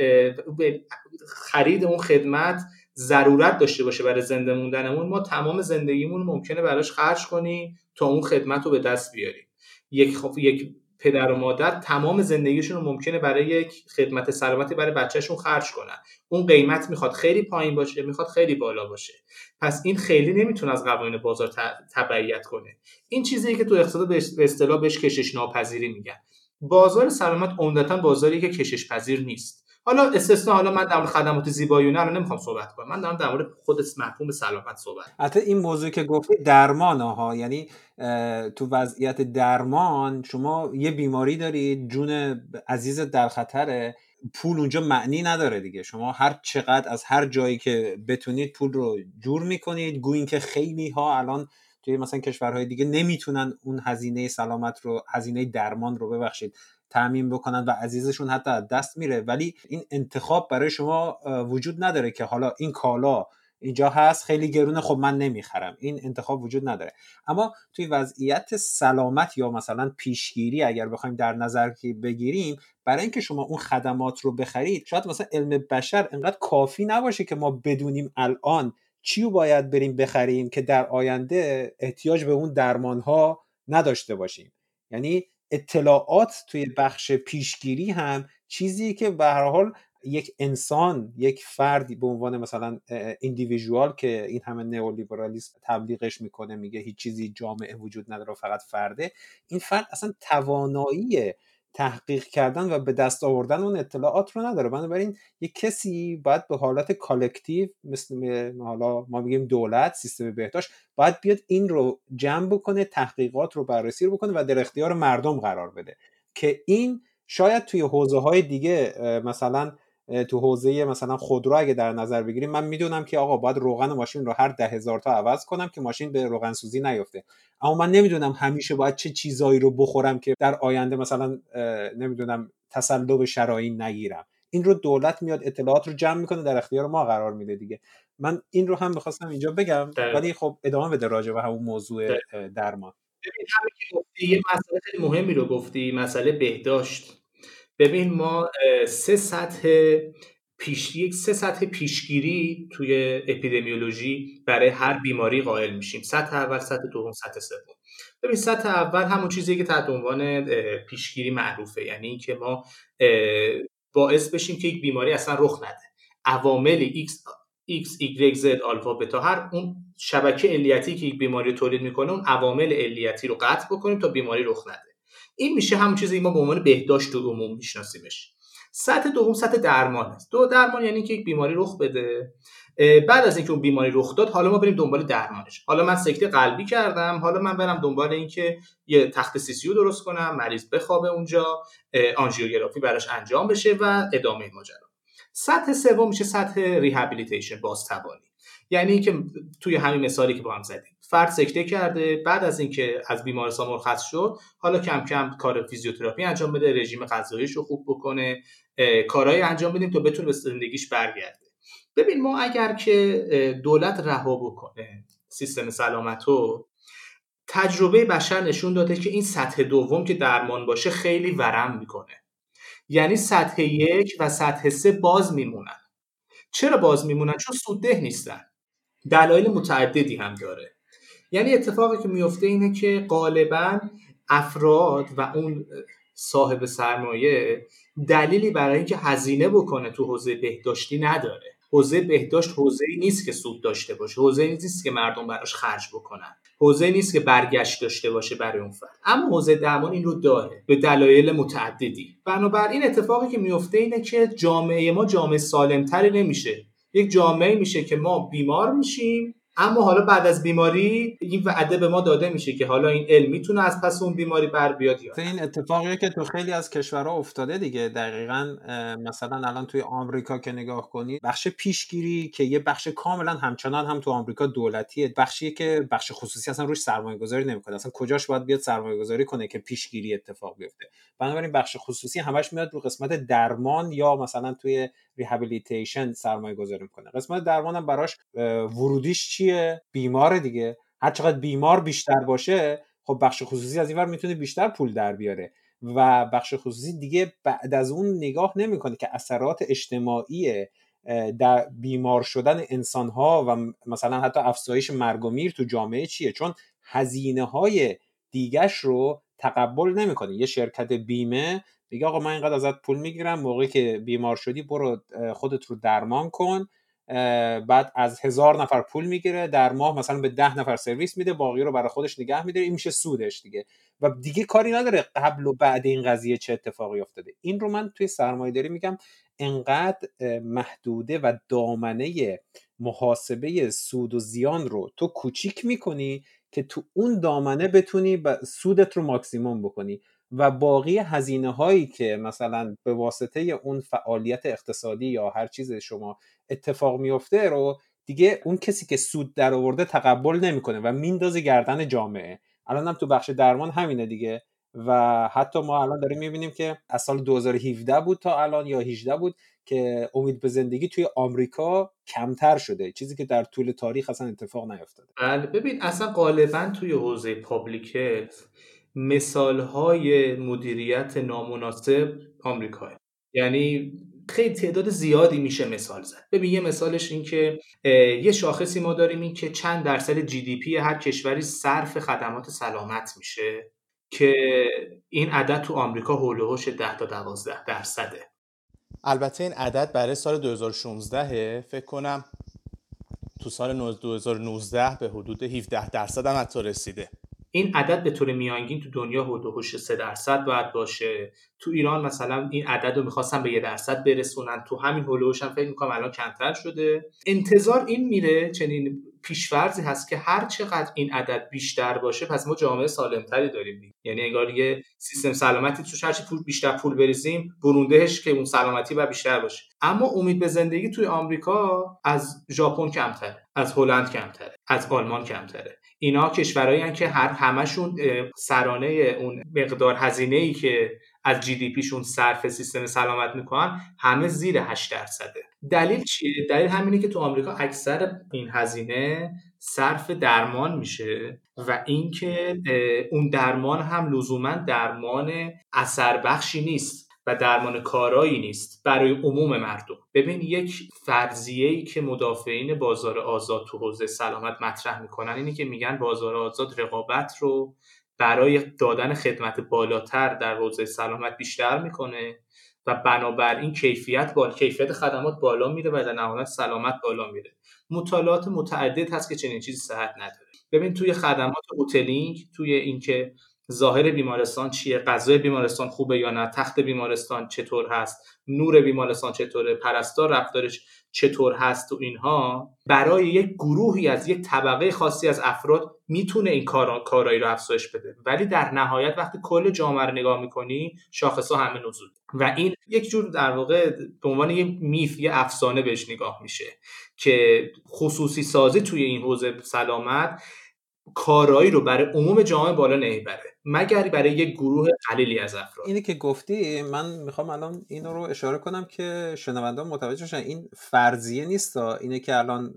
خرید اون خدمت ضرورت داشته باشه برای زنده موندنمون ما تمام زندگیمون ممکنه براش خرج کنیم تا اون خدمت رو به دست بیاریم. یک خب یک پدر و مادر تمام زندگیشون رو ممکنه برای یک خدمت سلامتی برای بچهشون خرج کنن. اون قیمت می‌خواد خیلی پایین باشه می‌خواد خیلی بالا باشه. پس این خیلی نمی‌تونه از قوانین بازار تبعیت کنه. این چیزی که تو اقتصاد به اصطلاح بهش کشش ناپذیری میگن. بازار سلامت عمدتا بازاری که کشش پذیر نیست. حالا استثنا حالا من در مورد خدمات زیبایی نه نمی‌خوام صحبت کنم. من دارم در مورد خود مفهوم سلامت صحبت حتی این موضوع که گفتی درمان ها یعنی تو وضعیت درمان شما یه بیماری دارید جون عزیز در خطره پول اونجا معنی نداره دیگه. شما هر چقدر از هر جایی که بتونید پول رو جور می‌کنید گوین که خیلی ها الان توی مثلا کشورهای دیگه نمی‌تونن اون هزینه سلامت رو هزینه درمان رو ببخشید. تعمین بکنن و عزیزشون حتی از دست میره. ولی این انتخاب برای شما وجود نداره که حالا این کالا اینجا هست خیلی گرونه خب من نمی‌خرم. این انتخاب وجود نداره. اما توی وضعیت سلامت یا مثلا پیشگیری اگر بخوایم در نظر بگیریم برای اینکه شما اون خدمات رو بخرید شاید مثلا علم بشر انقدر کافی نباشه که ما بدونیم الان چی رو باید بریم بخریم که در آینده احتیاج به اون درمان ها نداشته باشیم. یعنی اطلاعات توی بخش پیشگیری هم چیزی که به هر حال یک انسان یک فردی به عنوان مثلا individual که این همه نئولیبرالیسم تبلیغش می‌کنه میگه هیچ چیزی جامعه وجود نداره فقط فرده این فرد اصلا توانایی تحقیق کردن و به دست آوردن اون اطلاعات رو نداره. بنابراین یک کسی باید به حالت collective مثل حالا ما میگیم دولت سیستم بهداشت باید بیاد این رو جمع بکنه تحقیقات رو بررسی رو بکنه و در اختیار مردم قرار بده. که این شاید توی حوزه های دیگه مثلا تو حوزه مثلا خودرو اگه در نظر بگیریم من می‌دونم که آقا باید روغن ماشین رو هر ده هزار تا عوض کنم که ماشین به روغن سوزی نیفته. اما من نمی‌دونم همیشه باید چه چیزایی رو بخورم که در آینده مثلا نمی‌دونم تسلب شرایین نگیرم. این رو دولت میاد اطلاعات رو جمع می‌کنه در اختیار ما قرار میده دیگه. من این رو هم می‌خواستم اینجا بگم ولی خب ادامه بده راجع به همون موضوع درمان. یه مسئله خیلی مهمی رو گفتی مسئله بهداشت. ببین ما سه سطح پیش یک سه سطح پیشگیری توی اپیدمیولوژی برای هر بیماری قائل میشیم. سطح اول سطح دوم سطح سوم. ببین سطح اول همون چیزی که تحت عنوان پیشگیری معروفه. یعنی اینکه ما باعث بشیم که یک بیماری اصلا رخ نده. عوامل X X, Y, Z, آلفا، بتا هر اون شبکه علیتی که یک بیماری تولید می‌کنه اون عوامل علیتی رو قطع بکنیم تا بیماری رخ نده. این میشه همون چیزی ما به عنوان بهداشت عموم میشناسیمش. سطح دوم سطح درمان است. دو درمان یعنی که یک بیماری رخ بده. بعد از اینکه اون بیماری رخ داد حالا ما بریم دنبال درمانش. حالا من سکته قلبی کردم. حالا من برم دنبال اینکه یه تخت سی درست کنم مریض بخوابه اونجا آنژیوگرافی براش انجام بشه و ادامه ماجرا. سطح سوم میشه سطح rehabilitation بازتوانی یعنی که توی همین مثالی که با هم زدیم. فرد سکته کرده بعد از اینکه از بیمارستان مرخص شد حالا کم کم کار فیزیوتراپی انجام بده رژیم غذاییش رو خوب بکنه کارهایی انجام بدیم تا بتونه به زندگیش برگرده. ببین ما اگر که دولت رها بکنه سیستم سلامت رو تجربه بشر نشون داده که این سطح دوم که درمان باشه خیلی ورم می‌کنه. یعنی سطح یک و سطح سه باز میمونن. چرا باز میمونن؟ چون سودده نیستن. دلایل متعددی هم داره. یعنی اتفاقی که میفته اینه که غالبا افراد و اون صاحب سرمایه دلیلی برای اینکه هزینه بکنه تو حوزه بهداشتی نداره. حوزه بهداشت حوزه ای نیست که سود داشته باشه. حوزه ای نیست که مردم براش خرج بکنن. حوزه نیست که برگشت داشته باشه برای اون فرد. اما حوزه درمان این رو داره به دلایل متعددی. بنابراین اتفاقی که میفته اینه که جامعه ما جامعه سالمتری نمیشه. یک جامعه میشه که ما بیمار میشیم اما حالا بعد از بیماری این وعده به ما داده میشه که حالا این علم می‌تونه از پس اون بیماری بر بیاد یا این اتفاقیه که تو خیلی از کشورها افتاده دیگه. دقیقا مثلا الان توی آمریکا که نگاه کنید بخش پیشگیری که یه بخش کاملا همچنان هم تو آمریکا دولتیه بخشیه که بخش خصوصی اصلا روش سرمایه گذاری نمی‌کنه. اصلا کجاش باید بیاد سرمایه گذاری کنه که پیشگیری اتفاق بیفته؟ بنابراین بخش خصوصی همش میاد رو قسمت درمان یا مثلا توی ریهابیلیتیشن سرمایه گذاری می‌کنه. قسمت درمان هم براش ورودیش چیه؟ بیمار دیگه. هر چقدر بیمار بیشتر باشه خب بخش خصوصی از اینور می‌تونه بیشتر پول در بیاره. و بخش خصوصی دیگه بعد از اون نگاه نمی‌کنه که اثرات اجتماعی در بیمار شدن انسان ها و مثلا حتی افزایش مرگ و میر تو جامعه چیه؟ چون هزینه های دیگش رو تقبل نمی‌کنه یه شرکت بیمه میگه آقا من اینقدر ازت پول می‌گیرم موقعی که بیمار شدی برو خودت رو درمان کن بعد از هزار نفر پول می‌گیره در ماه مثلا به ده نفر سرویس میده باقی رو برای خودش نگه میده این میشه سودش دیگه. و دیگه کاری نداره قبل و بعد این قضیه چه اتفاقی افتاده. این رو من توی سرمایه داری میگم انقدر محدوده و دامنه محاسبه سود و زیان رو تو کوچیک می‌کنی که تو اون دامنه بتونی سودت رو ماکسیموم بکنی. و باقی هزینه هایی که مثلا به واسطه اون فعالیت اقتصادی یا هر چیز شما اتفاق میفته رو دیگه اون کسی که سود در آورده تقبل نمی‌کنه و میندازه گردن جامعه. الان هم تو بخش درمان همینه دیگه. و حتی ما الان داریم می‌بینیم که از سال 2017 بود تا الان یا 18 بود که امید به زندگی توی آمریکا کمتر شده. چیزی که در طول تاریخ اصلا اتفاق نیفتاده. بله ببین اصلا غالبا توی حوزه پابلیکت مثال های مدیریت نامناسب آمریکا یعنی خیلی تعداد زیادی میشه مثال زد. ببین یه مثالش این که یه شاخصی ما داریم این که چند درصد جی دی پی هر کشوری صرف خدمات سلامت میشه که این عدد تو آمریکا هولوهوش 10 تا 12 درصده. البته این عدد برای سال 2016 فکر کنم تو سال 2019 به حدود 17 درصد هم حتی رسیده. این عدد به طور میانگین تو دنیا هوش 3 درصد باید باشه. تو ایران مثلا این عدد رو می‌خواستن به یه درصد برسونن. تو همین هولوش هم فکر می‌کنم الان کمتر شده. انتظار این میره چنین پیشورزی هست که هر چقدر این عدد بیشتر باشه پس ما جامعه سالمتری داریم یعنی انگار یه سیستم سلامتی توش هرچی پول بیشتر پول بریزیم بروندهش که اون سلامتی و بیشتر باشه. اما امید به زندگی توی آمریکا از ژاپن کمتره از هلند کمتره از آلمان کمتره. اینا کشورهایی که هر همشون سرانه اون مقدار هزینه ای که از جی دی پیشون صرف سیستم سلامت می‌کنن همه زیر 8 درصده. دلیل چیه؟ دلیل همینه که تو آمریکا اکثر این هزینه صرف درمان میشه و اینکه اون درمان هم لزوما درمان اثر بخشی نیست و درمان کارایی نیست برای عموم مردم. ببین یک فرضیه ای که مدافعین بازار آزاد تو حوزه سلامت مطرح می‌کنن اینه که میگن بازار آزاد رقابت رو برای دادن خدمت بالاتر در حوزه سلامت بیشتر می‌کنه. و بنابراین کیفیت بالا کیفیت خدمات بالا میره و در نهایت سلامت بالا میره. مطالعات متعدد هست که چنین چیزی صحت نداره. ببین توی خدمات هتلینگ توی اینکه ظاهر بیمارستان چیه غذای بیمارستان خوبه یا نه تخت بیمارستان چطور هست نور بیمارستان چطوره پرستار رفتارش چطور هست و اینها برای یک گروهی از یک طبقه خاصی از افراد می‌تونه این کار کارایی رو افزایش بده. ولی در نهایت وقتی کل جامعه رو نگاه می‌کنی شاخص ها همه نزول. و این یک جور در واقع به عنوان یه میف یه افسانه بهش نگاه میشه که خصوصی سازی توی این حوزه سلامت کارایی رو برای عموم جامعه بالا نمی‌بره مگر برای یک گروه قلیلی از افراد. اینی که گفتی من می‌خوام الان این رو اشاره کنم که شنونده متوجه شن این فرضیه نیست اینه که الان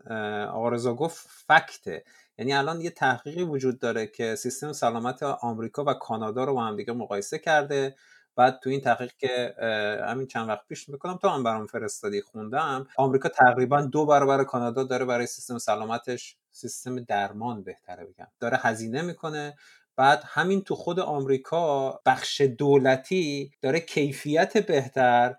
آقا گفت فکته. یعنی الان یه تحقیقی وجود داره که سیستم سلامت آمریکا و کانادا رو با هم دیگه مقایسه کرده. بعد تو این تحقیق که همین چند وقت پیش می‌کنم تو هم برام فرستادی خوندم. آمریکا تقریبا دو برابر کانادا داره برای سیستم سلامتش. سیستم درمان بهتره بگم. داره هزینه می‌کنه. بعد همین تو خود آمریکا بخش دولتی داره کیفیت بهتر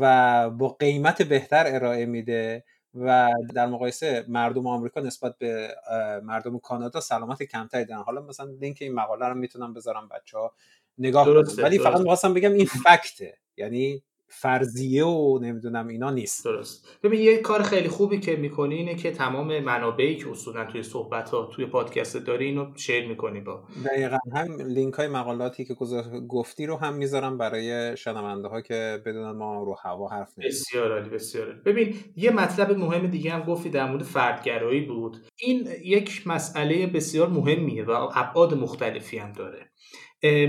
و با قیمت بهتر ارائه میده و در مقایسه مردم آمریکا نسبت به مردم کانادا سلامت کمتری دارن. حالا مثلا لینک این مقاله رو می‌تونم بذارم بچه ها نگاه کنم. ولی فقط می‌خواستم بگم این فکته. یعنی فرضیه و نمی‌دونم اینا نیست. درست. ببین یه کار خیلی خوبی که می‌کنی اینه که تمام منابعی که اصولا توی صحبت ها توی پادکست داری اینو شیر می‌کنی با. دقیقا هم لینک های مقالاتی که گفتی رو هم می‌ذارم برای شنونده ها که بدونن ما رو هوا حرف نمی‌زنیم. بسیار عالی بسیار عالی. ببین یه مطلب مهم دیگه هم گفتی در مورد فردگرایی بود. این یک مسئله بسیار مهمیه و ابعاد مختلفی هم داره.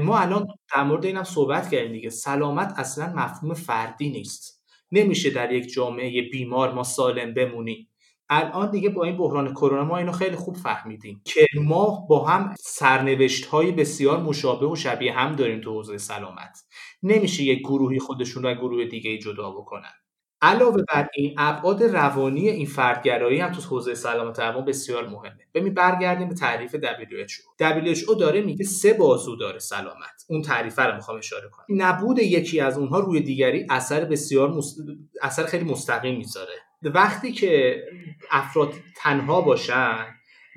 ما الان در مورد اینم صحبت کردیم دیگه. سلامت اصلا مفهوم فردی نیست. نمیشه در یک جامعه بیمار ما سالم بمونیم. الان دیگه با این بحران کرونا ما اینو خیلی خوب فهمیدیم که ما با هم سرنوشت های بسیار مشابه و شبیه هم داریم تو حوزه سلامت. نمیشه یک گروهی خودشون رو گروه دیگه جدا بکنن. علاوه بر این ابعاد روانی این فردگرایی هم تو حوزه سلامت روان بسیار مهمه. ببین برگردیم به تعریف WHO WHO داره میگه سه بازو داره سلامت. اون تعریف رو می‌خوام اشاره کنم. نبود یکی از اونها روی دیگری اثر بسیار مست... اثر خیلی مستقیم می‌ذاره. وقتی که افراد تنها باشن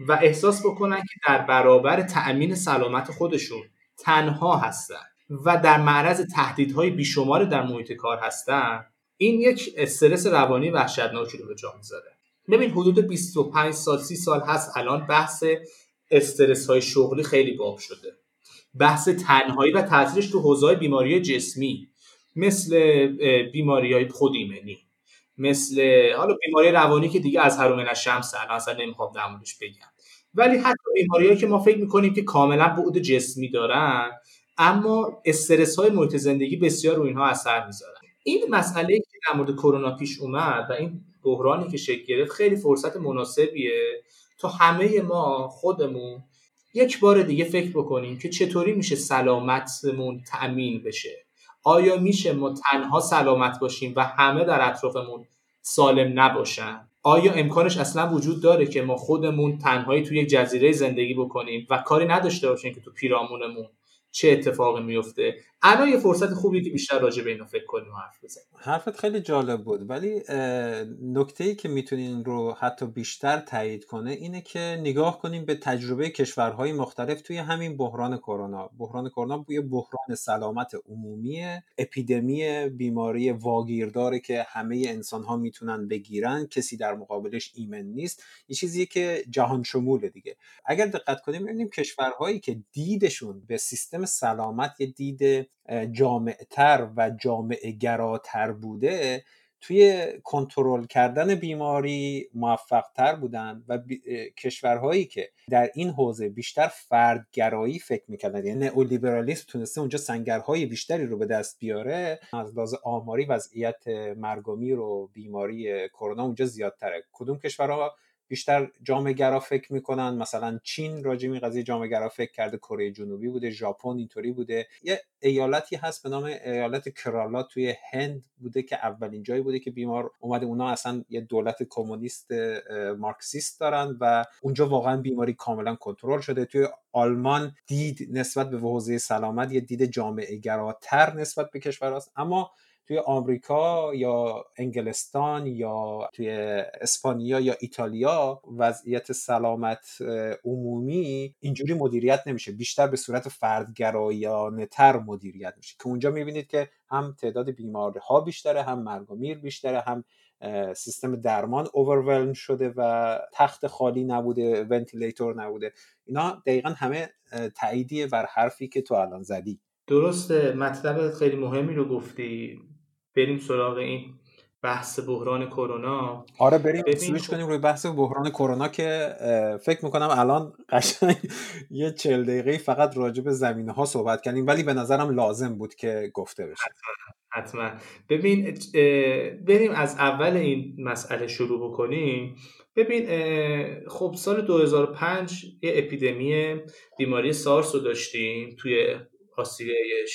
و احساس بکنن که در برابر تأمین سلامت خودشون تنها هستن و در معرض تهدیدهای بیشمار در محیط کار هستن این یک استرس روانی وحشتناکی رو به جا می‌ذاره. ببین حدود 25 سال 30 سال هست الان بحث استرس های شغلی خیلی باب شده. بحث تنهایی و تاثیرش تو حوزه بیماری جسمی مثل بیماری های خود ایمنی مثل حالا بیماری روانی که دیگه از از شمس الان اصلا نمی‌خوام در بگم. ولی حتی بیماری که ما فکر می‌کنیم که کاملا بعد جسمی دارن اما استرس های محیط زندگی بسیار رو اینها اثر می‌ذارن. این مسئله که در مورد کرونا پیش اومد و این بحرانی که شکل گرفت خیلی فرصت مناسبیه تا همه ما خودمون یک بار دیگه فکر بکنیم که چطوری میشه سلامتمون تأمین بشه. آیا میشه ما تنها سلامت باشیم و همه در اطرافمون سالم نباشن؟ آیا امکانش اصلا وجود داره که ما خودمون تنهایی توی یک جزیره زندگی بکنیم و کاری نداشته باشیم که تو پیرامونمون چه اتفاقی میفته؟ الان یه فرصت خوبی که بیشتر راجع به اینا فکر کنیم و حرف بزنیم. حرفت خیلی جالب بود ولی نکته ای که می‌تونین رو حتی بیشتر تایید کنه اینه که نگاه کنیم به تجربه کشورهای مختلف توی همین بحران کرونا. بحران کرونا یه بحران سلامت عمومی اپیدمی بیماری واگیرداره که همه انسان ها می‌تونن بگیرن. کسی در مقابلش ایمن نیست. یه چیزیه که جهان شموله دیگه. اگر دقت کنیم ببینیم کشورهایی که دیدشون به سیستم سلامت یه دید جامعتر و جامعه گراتر بوده توی کنترل کردن بیماری موفقتر بودن و کشورهایی که در این حوزه بیشتر فردگرایی فکر می‌کردن. یعنی نئولیبرالیسم تونسته اونجا سنگرهای بیشتری رو به دست بیاره از لحاظ آماری وضعیت مرگومیر و بیماری کرونا اونجا زیادتره. کدوم کشورها بیشتر جامعه گرا فکر می‌کنن. مثلا چین راجع این قضیه جامعه گرا فکر کرده کره جنوبی بوده ژاپن اینطوری بوده. یه ایالتی هست به نام ایالت کرالا توی هند بوده که اولین جایی بوده که بیمار اومده. اونا اصلا یه دولت کمونیست مارکسیست دارن و اونجا واقعا بیماری کاملا کنترل شده. توی آلمان دید نسبت به حوزه سلامت یه دید جامعه گراتر نسبت به کشور اما توی آمریکا یا انگلستان یا توی اسپانیا یا ایتالیا وضعیت سلامت عمومی اینجوری مدیریت نمیشه. بیشتر به صورت فردگرایانه تر مدیریت میشه. که اونجا می‌بینید که هم تعداد بیمارها بیشتره هم مرگ و میر بیشتره هم سیستم درمان اوورولم شده و تخت خالی نبوده ونتیلیتور نبوده. اینا دقیقا همه تاییدیه بر حرفی که تو الان زدی. درسته. مطلب خیلی مهمی رو گفتی. بریم سراغ این بحث بحران کرونا. آره بریم. سویچ خب کنیم روی بحث بحران کرونا که فکر می‌کنم الان قشنگ یه چل دقیقه فقط راجع به زمینه ها صحبت کردیم ولی به نظرم لازم بود که گفته بشه. حتما. ببین بریم از اول این مسئله شروع بکنیم. ببین خب سال 2005 یه اپیدمی بیماری سارس رو داشتیم توی آسیای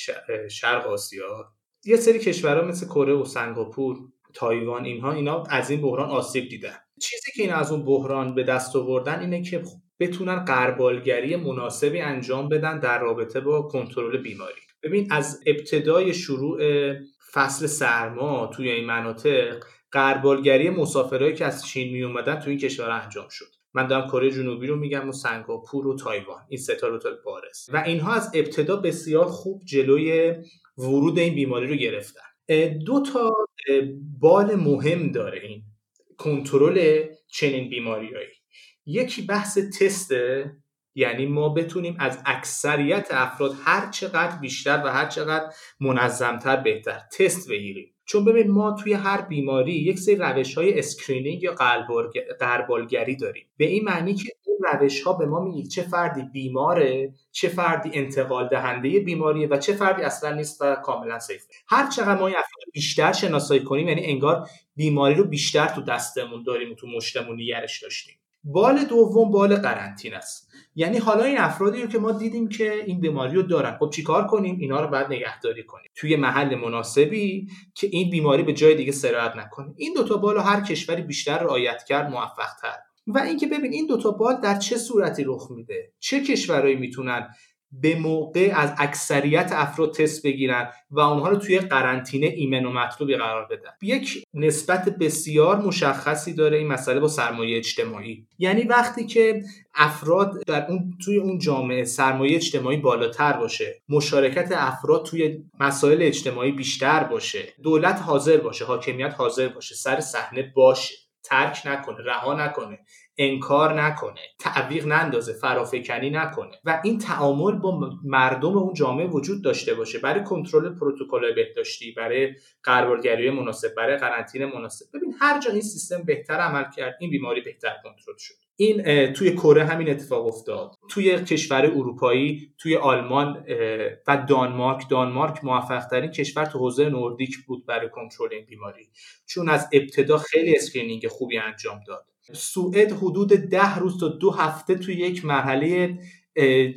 شرق آسیا. یه سری کشورها مثل کره و سنگاپور تایوان اینها اینا از این بحران آسیب دیدن. چیزی که این از اون بحران به دست آوردن اینه که بتونن قربالگری مناسبی انجام بدن در رابطه با کنترل بیماری. ببین از ابتدای شروع فصل سرما توی این مناطق قربالگری مسافرهایی که از چین می اومدن توی این کشور انجام شد. من دارم کره جنوبی رو میگم و سنگاپور و تایوان. این ستا رو بارز. و اینها از ابتدا بسیار خوب جلوی ورود این بیماری رو گرفتن. دو تا بال مهم داره این کنترل چنین بیماریایی. یکی بحث تسته یعنی ما بتونیم از اکثریت افراد هر چقدر بیشتر و هر چقدر منظمتر بهتر تست بگیریم. چون ببین ما توی هر بیماری یک سری روش های screening یا قربالگری داریم. به این معنی که اون روش ها به ما میگه چه فردی بیماره چه فردی انتقال دهنده بیماریه و چه فردی اصلا نیست و کاملا سیف هر چقدر ما این افراد بیشتر شناسایی کنیم یعنی انگار بیماری رو بیشتر تو دستمون داریم و تو مشتمون نگرش داشتیم. بال دوم بال قرنطین است. یعنی حالا این افرادی رو که ما دیدیم که این بیماری رو دارن. خب چیکار کنیم؟ اینا رو بعد نگهداری کنیم. توی محل مناسبی که این بیماری به جای دیگه سرایت نکنه. این دوتا بال هر کشوری بیشتر رعایت کرد موفق تر و اینکه ببین این دوتا بال در چه صورتی رخ میده؟ چه کشورهایی می‌تونن به موقع از اکثریت افراد تست بگیرن و اونها رو توی قرنطینه ایمن و مطلوبی قرار بدن. یک نسبت بسیار مشخصی داره این مسئله با سرمایه اجتماعی. یعنی وقتی که افراد در اون توی اون جامعه سرمایه اجتماعی بالاتر باشه مشارکت افراد توی مسائل اجتماعی بیشتر باشه دولت حاضر باشه حاکمیت حاضر باشه سر صحنه باشه ترک نکنه رها نکنه انکار نکنه تعویق نندازه فرافکنی نکنه. و این تعامل با مردم اون جامعه وجود داشته باشه. برای کنترل پروتکل بهداشتی برای قربالگری مناسب برای قرنطینه مناسب. ببین هر جا این سیستم بهتر عمل کرد این بیماری بهتر کنترل شد. این توی کره همین اتفاق افتاد. توی کشور اروپایی توی آلمان و دانمارک. دانمارک موفق ترین کشور تو حوزه نوردیک بود برای کنترل این بیماری. چون از ابتدا خیلی screening خوبی انجام داد. سوئد حدود ده روز تا دو هفته توی یک مرحله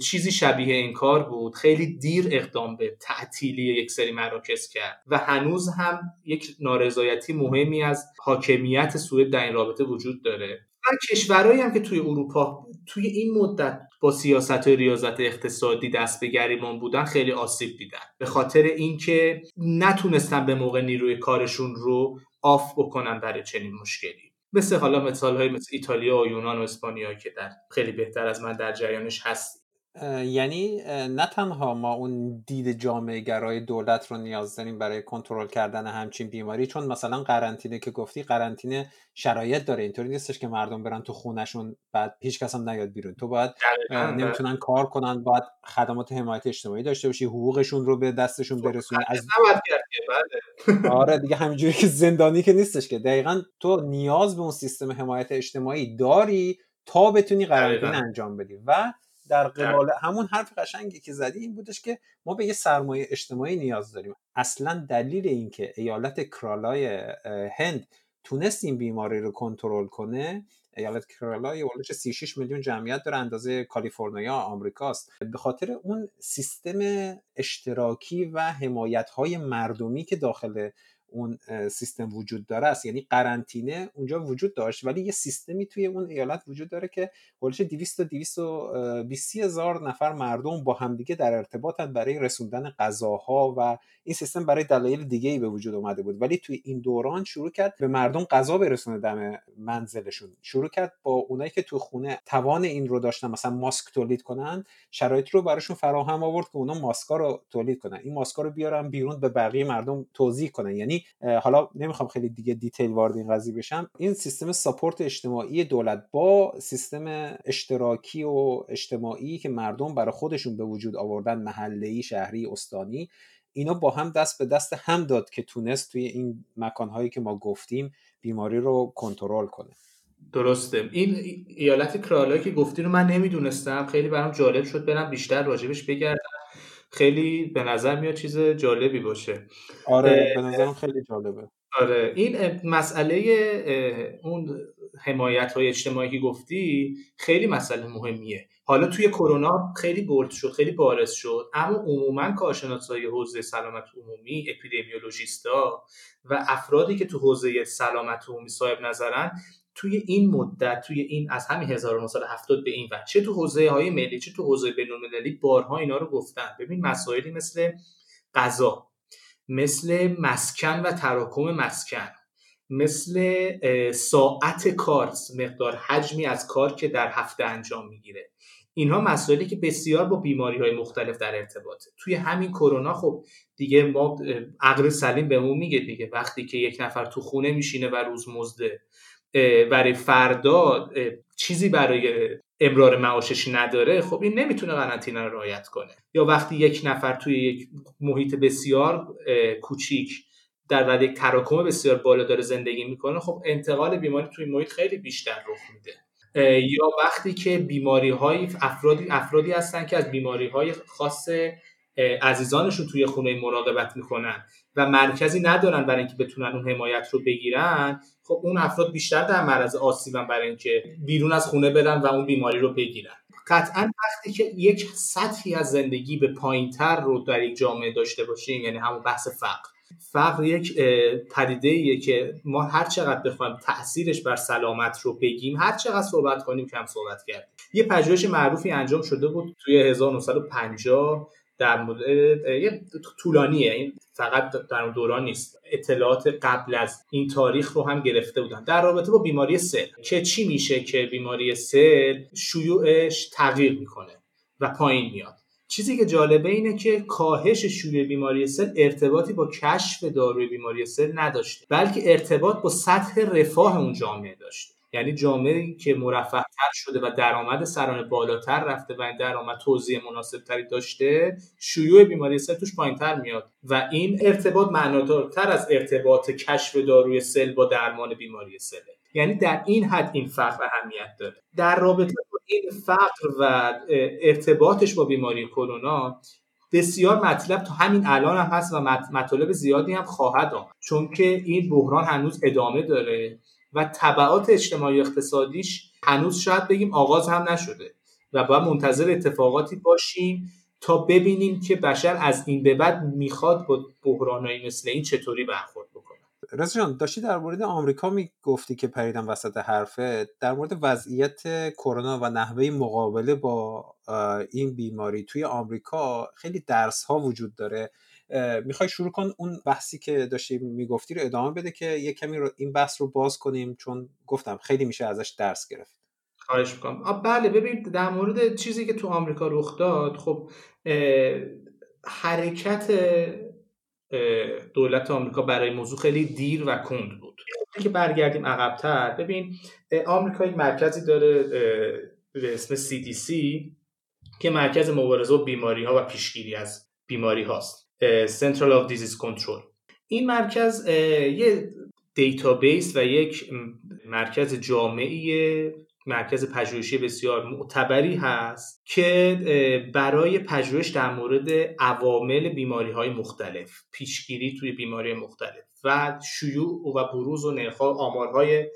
چیزی شبیه این کار بود. خیلی دیر اقدام به تعطیلی یک سری مراکز کرد و هنوز هم یک نارضایتی مهمی از حاکمیت سوئد در این رابطه وجود داره. و کشورهایی هم که توی اروپا توی این مدت با سیاست ریاضت اقتصادی دست به گریبان بودن خیلی آسیب دیدن. به خاطر اینکه نتونستن به موقع نیروی کارشون رو off بکنن برای چنین مشکلی. مثل حالا مثال های مثل ایتالیا و یونان و اسپانیا که در خیلی بهتر از من در جریانش هستی. یعنی نه تنها ما اون دید جامعه گرای دولت رو نیاز داریم برای کنترل کردن همچین بیماری چون مثلا قرنطینه که گفتی قرنطینه شرایط داره. اینطوری نیستش که مردم برن تو خونشون بعد هیچ کس هم نیاد بیرون. تو باید نمی‌تونن کار کنن باید خدمات حمایت اجتماعی داشته باشی حقوقشون رو به دستشون برسونی. از بله. آره دیگه همینجوری که زندانی که نیستش که. دقیقا تو نیاز به اون سیستم حمایت اجتماعی داری تا بتونی قرنطینه انجام بدی. و در قبال همون حرف قشنگی که زدی این بودش که ما به یه سرمایه اجتماعی نیاز داریم. اصلا دلیل اینکه ایالت کرالای هند تونست این بیماری رو کنترل کنه ایالت کرالا یه 36 میلیون جمعیت داره اندازه کالیفرنیا آمریکاست. به خاطر اون سیستم اشتراکی و حمایت های مردمی که داخل اون سیستم وجود داره است. یعنی قرنطینه اونجا وجود داشت ولی یه سیستمی توی اون ایالت وجود داره که حدود 200 تا 220 هزار نفر مردم با همدیگه در ارتباطن برای رسوندن غذاها و این سیستم برای دلایل دیگه ای به وجود اومده بود. ولی توی این دوران شروع کرد به مردم غذا برسونه دم منزلشون. شروع کرد با اونایی که تو خونه توان این رو داشتن مثلا ماسک تولید کنن شرایط رو براشون فراهم آورد که اونا ماسکا رو تولید کنن. این ماسکا رو بیارن بیرون به بقیه مردم توضیح کنن. یعنی حالا نمی‌خوام خیلی دیگه دیتیل وارد این قضیه بشم. این سیستم ساپورت اجتماعی دولت با سیستم اشتراکی و اجتماعی که مردم برای خودشون به وجود آوردن محله‌ای شهری استانی اینا با هم دست به دست هم داد که تونست توی این مکانهایی که ما گفتیم بیماری رو کنترل کنه. درسته. این ایالت کرالا که گفتی رو من نمی‌دونستم. خیلی برام جالب شد برم بیشتر راجبش بگردم. خیلی به نظر میاد چیز جالبی باشه. آره به نظرم خیلی جالبه. آره این مسئله اون حمایت های اجتماعی که گفتی خیلی مسئله مهمیه. حالا توی کرونا خیلی بولد شد خیلی بارز شد اما عموما کارشناسای حوزه سلامت عمومی اپیدمیولوژیستا و افرادی که تو حوزه سلامت عمومی صاحب نظرن توی این مدت توی این از همین 1970 به این و چه تو حوزه های ملی چه تو حوزه بین‌المللی بارها اینا رو گفتن. ببین مسائلی مثل غذا مثل مسکن و تراکم مسکن مثل ساعت کار مقدار حجمی از کار که در هفته انجام می‌گیره. اینها مسائلی که بسیار با بیماری های مختلف در ارتباطه. توی همین کرونا خب دیگه ما عقل سلیم بهمون میگه دیگه وقتی که یک نفر تو خونه میشینه و روز مزده برای فردا چیزی برای امرار معاشش نداره خب این نمی‌تونه قرنطینه رو رعایت کنه. یا وقتی یک نفر توی یک محیط بسیار کوچیک در یک تراکم بسیار بالا داره زندگی می‌کنه خب انتقال بیماری توی محیط خیلی بیشتر رخ میده. یا وقتی که بیماری های افرادی افرادی هستن که از بیماری های خاص عزیزانشون توی خونه مراقبت می‌کنن و مرکزی ندارن برای اینکه بتونن اون حمایت رو بگیرن خب اون افراد بیشتر در معرض آسیبن برای اینکه بیرون از خونه برن و اون بیماری رو بگیرن. قطعا وقتی که یک سطحی از زندگی به پایینتر رو در یک جامعه داشته باشیم یعنی همون بحث فقر. فقر یک پدیده ایه که ما هر چقدر بخوایم تاثیرش بر سلامت رو بگیم هر چقدر صحبت کنیم کم صحبت کردیم. یه پژوهش معروفی انجام شده بود توی 1950 در مورد یه طولانیه. این فقط در اون دوران نیست. اطلاعات قبل از این تاریخ رو هم گرفته بودن. در رابطه با بیماری سل. که چی میشه که بیماری سل شیوعش تغییر می‌کنه و پایین میاد؟ چیزی که جالبه اینه که کاهش شیوع بیماری سل ارتباطی با کشف داروی بیماری سل نداشته بلکه ارتباط با سطح رفاه اون جامعه داشته. یعنی جامعه که مرفه تر شده و درآمد سرانه بالاتر رفته و این درآمد توزیع مناسب تری داشته شیوع بیماری سل توش پایین تر میاد. و این ارتباط معنادارتر از ارتباط کشف داروی سل با درمان بیماری سل. یعنی در این حد این فقر اهمیت داره. در رابطه با این فقر و ارتباطش با بیماری کرونا بسیار مطلب تا همین الان هم هست و مطالب زیادی هم خواهد آمد. چون که این بحران هنوز ادامه داره. و طبعات اجتماعی اقتصادیش هنوز شاید بگیم آغاز هم نشده و باید منتظر اتفاقاتی باشیم تا ببینیم که بشر از این به بعد می‌خواد با بحرانایی مثل این چطوری برخورد بکنه. رضا جان داشتی در مورد آمریکا می‌گفتی که پریدم وسط حرفه. در مورد وضعیت کرونا و نحوه مقابله با این بیماری توی آمریکا خیلی درس ها وجود داره. می‌خوای شروع کن اون بحثی که داشتی می‌گفتی رو ادامه بده که یه کمی رو این بحث رو باز کنیم چون گفتم خیلی میشه ازش درس گرفت. خواهش می‌کنم. بله ببین در مورد چیزی که تو آمریکا رخ داد خب حرکت دولت آمریکا برای موضوع خیلی دیر و کند بود. که برگردیم عقبتر ببین آمریکا یک مرکزی داره به اسم CDC که مرکز مبارزه با بیماری ها و پیشگیری از بیماری هاست Central of Disease Control. این مرکز یه database و یک مرکز جامعی مرکز پژوهشی بسیار معتبری هست که برای پژوهش در مورد عوامل بیماری های مختلف پیشگیری توی بیماری مختلف و شیوع و بروز و نرخ آمارهای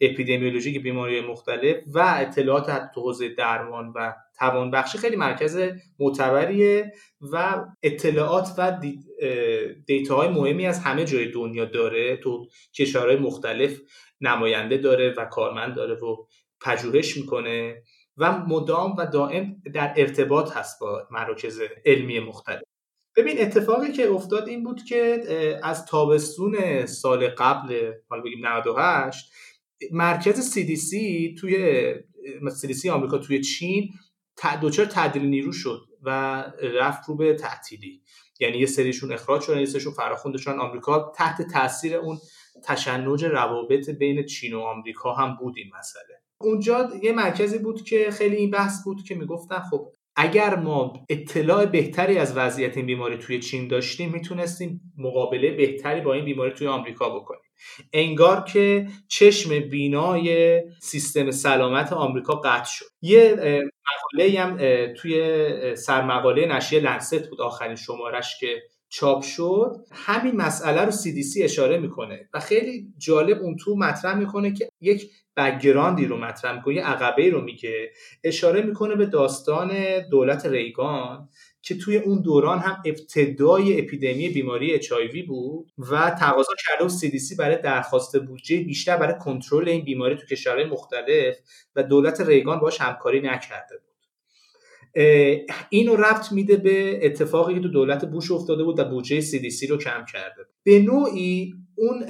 اپیدمیولوژیک بیماری مختلف و اطلاعات تو حوزه درمان و توانبخشی خیلی مرکز معتبریه و اطلاعات و دیتاهای مهمی از همه جای دنیا داره تو کشورهای مختلف نماینده داره و کارمند داره و پژوهش می‌کنه و مدام و دائم در ارتباط هست با مراکز علمی مختلف. ببین اتفاقی که افتاد این بود که از تابستون سال قبل حالا بگیم 98 مرکز CDC توی CDC آمریکا توی چین دچار تعدیل نیرو شد و رفت رو به تعطیلی. یعنی یه سریشون اخراج شدن یه سریشون فراخوندشون آمریکا تحت تاثیر اون تشنج روابط بین چین و آمریکا هم بود این مسئله. اونجا یه مرکزی بود که خیلی این بحث بود که می‌گفتن خب اگر ما اطلاع بهتری از وضعیت این بیماری توی چین داشتیم می‌تونستیم مقابله بهتری با این بیماری توی آمریکا بکنیم. انگار که چشم بینای سیستم سلامت آمریکا قطع شد. یه مقاله هم توی سرمقاله نشریه لنست بود آخرین شمارش که چاپ شد. همین مسئله رو CDC اشاره می‌کنه و خیلی جالب اون تو مطرح می‌کنه که یک بگراندی رو مطرح می‌کنه یه عقبه رو میگه. اشاره می‌کنه به داستان دولت ریگان که توی اون دوران هم ابتدای اپیدمی بیماری اچ بود و تقاضا کرده و CDC برای درخواست بودجه بیشتر برای کنترل این بیماری تو کشورهای مختلف و دولت ریگان باش همکاری نکرده بود. اینو ربط میده به اتفاقی که تو دولت بوش افتاده بود و بودجه CDC رو کم کرده به نوعی اون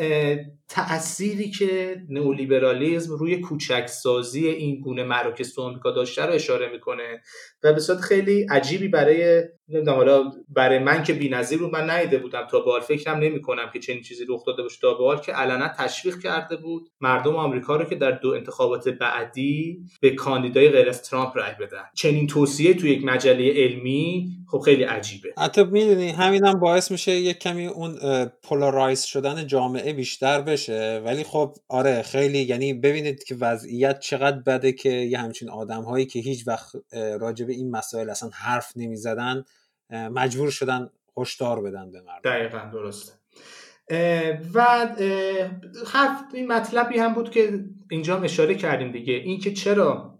تأثیری که نئولیبرالیزم روی کوچکسازی این گونه مراکز تو آمریکا داشته رو اشاره می‌کنه و به صورت خیلی عجیبی برای نمی‌دونم حالا برای من که بی‌نظیر بود من نیده بودم تا بال فکرم نمی‌کنم که چنین چیزی رخ داده باشه تا بال که علنا تشویق کرده بود مردم آمریکا رو که در دو انتخابات بعدی به کاندیدای غیر از ترامپ رای بدن. چنین توصیه تو یک مجله علمی خب خیلی عجیبه. حتی می‌دونی همین هم باعث میشه یک کمی اون پولارایز شدن جامعه بیشتر بشه. ولی خب آره خیلی یعنی ببینید که وضعیت چقدر بده که یه همچین آدم هایی که هیچ وقت راجع به این مسائل اصلا حرف نمی‌زدن مجبور شدن هشدار بدن به مردم. دقیقا درسته. و حرف این مطلبی هم بود که اینجا اشاره کردیم دیگه. اینکه چرا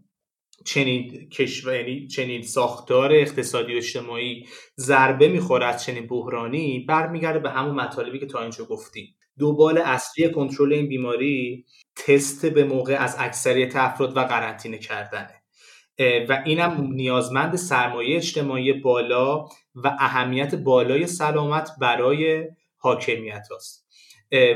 چنین کشور یعنی چنین ساختار اقتصادی و اجتماعی ضربه می‌خوره از چنین بحرانی برمیگرده به همون مطالبی که تا اینجا گفتیم. دوبال اصلی کنترل این بیماری تست به موقع از اکثریت افراد و قرنطینه کردنه. و اینم نیازمند سرمایه اجتماعی بالا و اهمیت بالای سلامت برای حاکمیت است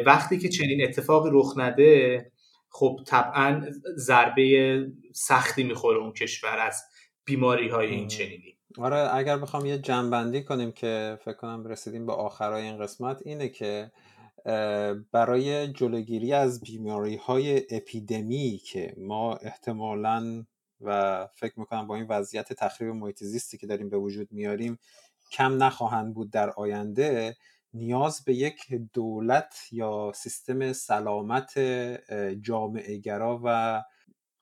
وقتی که چنین اتفاقی رخ نده خب طبعا ضربه سختی می‌خوره اون کشور از بیماری های این چنینی. آره اگر بخوام یه جنبندی کنیم که فکر کنم رسیدیم به آخرای این قسمت اینه که برای جلوگیری از بیماری های اپیدمی که ما احتمالا و فکر می‌کنم با این وضعیت تخریب محیط زیستی که داریم به وجود میاریم کم نخواهند بود در آینده نیاز به یک دولت یا سیستم سلامت جامعه گرا و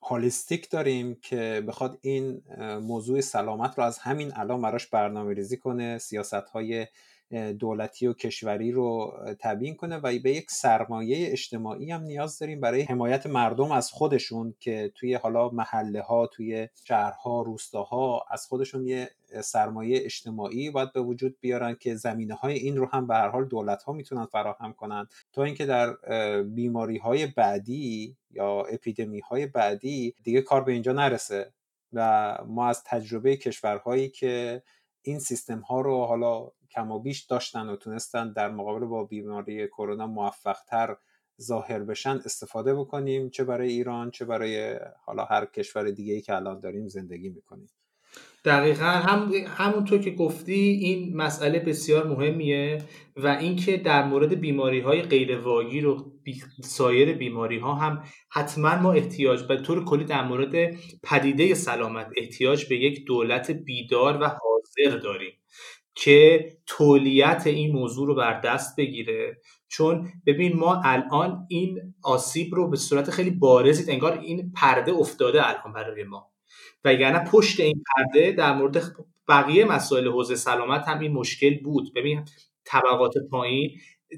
هالیستیک داریم که بخواد این موضوع سلامت رو از همین الان براش برنامه ریزی کنه سیاست های دولتی و کشوری رو تبیین کنه و به یک سرمایه اجتماعی هم نیاز داریم برای حمایت مردم از خودشون که توی حالا محله ها توی شهرها روستاها از خودشون یه سرمایه اجتماعی باید به وجود بیارن که زمینه های این رو هم به هر حال دولت ها می‌تونن فراهم کنن. تا اینکه در بیماری های بعدی یا اپیدمی های بعدی دیگه کار به اینجا نرسه و ما از تجربه کشورهایی که این سیستم ها رو حالا کم و بیش داشتن و تونستن در مقابل با بیماری کرونا موفق تر ظاهر بشن استفاده بکنیم چه برای ایران چه برای حالا هر کشور دیگه ای که الان داریم زندگی می‌کنیم. دقیقا هم همونطور که گفتی این مسئله بسیار مهمیه و اینکه در مورد بیماری های غیر واگیر و سایر بیماری ها هم حتما ما احتیاج به طور کلی در مورد پدیده سلامت احتیاج به یک دولت بیدار و حاضر داریم. که تولیت این موضوع رو بر دست بگیره. چون ببین ما الان این آسیب رو به صورت خیلی بارزی انگار این پرده افتاده الان برای ما. و یعنی پشت این پرده در مورد بقیه مسائل حوزه سلامت هم این مشکل بود. ببین طبقات پایین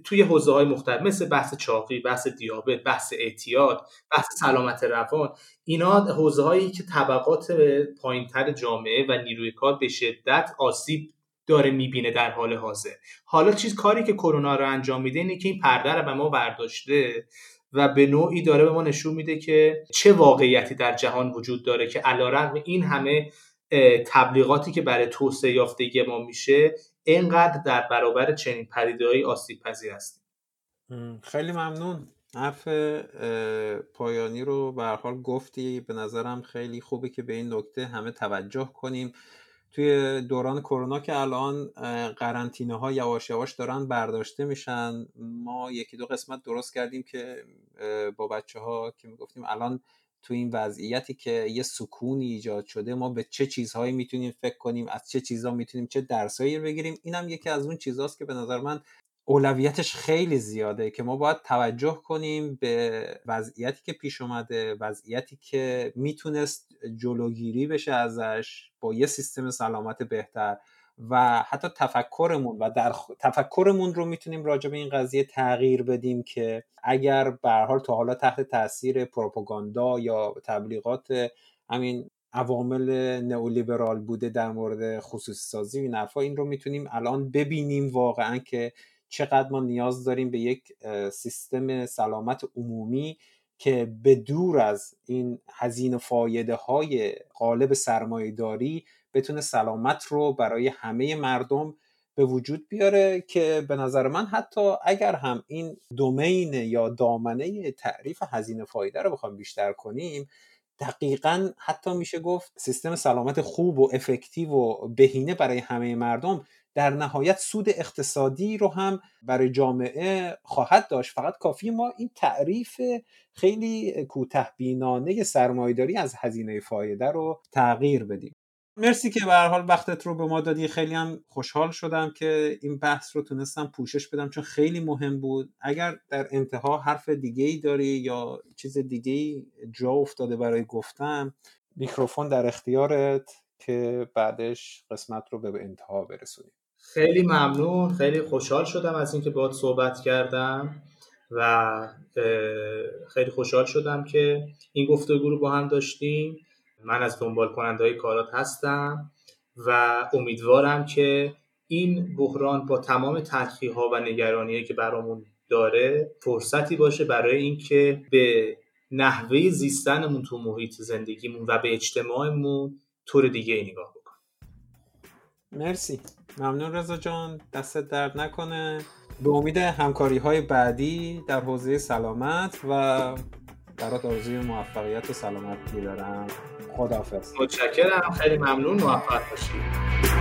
توی حوزه های مختلف مثل بحث چاقی بحث دیابت بحث اعتیاد بحث سلامت روان اینا حوزه هایی که طبقات پایینتر جامعه و نیروی کار به شدت آسیب داره می‌بینه در حال حاضر. حالا چیز کاری که کرونا رو انجام میده اینه که این پرده رو به ما برداشته و به نوعی داره به ما نشون میده که چه واقعیتی در جهان وجود داره که علیرغم این همه تبلیغاتی که برای توسعه یافتگی ما میشه اینقدر در برابر چنین پدیده‌ای آسیب پذیر هستیم خیلی ممنون. حرف پایانی رو به حال گفتی. به نظرم خیلی خوبه که به این نکته همه توجه کنیم. توی دوران کرونا که الان قرنطینه ها یواش یواش دارن برداشته میشن. ما یکی دو قسمت درست کردیم که با بچه ها که می‌گفتیم الان تو این وضعیتی که یه سکونی ایجاد شده ما به چه چیزهایی می‌تونیم فکر کنیم از چه چیزها می‌تونیم چه درسایی بگیریم. اینم یکی از اون چیزهاست که به نظر من اولویتش خیلی زیاده که ما باید توجه کنیم به وضعیتی که پیش اومده وضعیتی که می‌تونست جلوگیری بشه ازش با یه سیستم سلامت بهتر و حتی تفکرمون و در تفکرمون رو می‌تونیم راجع به این قضیه تغییر بدیم که اگر به حال تا حالا تحت تاثیر پروپاگاندا یا تبلیغات همین عوامل نئولیبرال بوده در مورد خصوصی سازی و این این رو می‌تونیم الان ببینیم واقعا که چقدر ما نیاز داریم به یک سیستم سلامت عمومی که به دور از این هزینه فایده های قالب سرمایه داری بتونه سلامت رو برای همه مردم به وجود بیاره که به نظر من حتی اگر هم این دومین یا دامنه تعریف هزینه فایده رو بخوام بیشتر کنیم دقیقا حتی میشه گفت سیستم سلامت خوب و افکتیو و بهینه برای همه مردم در نهایت سود اقتصادی رو هم برای جامعه خواهد داشت. فقط کافی ما این تعریف خیلی کوته بینانه سرمایهداری از هزینه فایده رو تغییر بدیم. مرسی که به حال وقتت رو به ما دادی. خیلی هم خوشحال شدم که این بحث رو تونستم پوشش بدم چون خیلی مهم بود. اگر در انتها حرف دیگه ای داری یا چیز دیگه ای جا افتاده برای گفتم میکروفون در اختیارت که بعدش قسمت رو به انتها برسونیم. خیلی ممنون. خیلی خوشحال شدم از اینکه باهات صحبت کردم و خیلی خوشحال شدم که این گفتگو رو با هم داشتیم. من از دنبال کننده های کارات هستم و امیدوارم که این بحران با تمام تلخی ها و نگرانی که برامون داره فرصتی باشه برای اینکه به نحوه زیستنمون تو محیط زندگیمون و به اجتماعمون طور دیگه نگاه بکنیم. مرسی. ممنون رضا جان. دستت درد نکنه. به امید همکاری های بعدی در حوزه سلامت و برات آرزوی موفقیت و سلامت دارم خداحافظ. متشکرم. خیلی ممنون. موفق باشید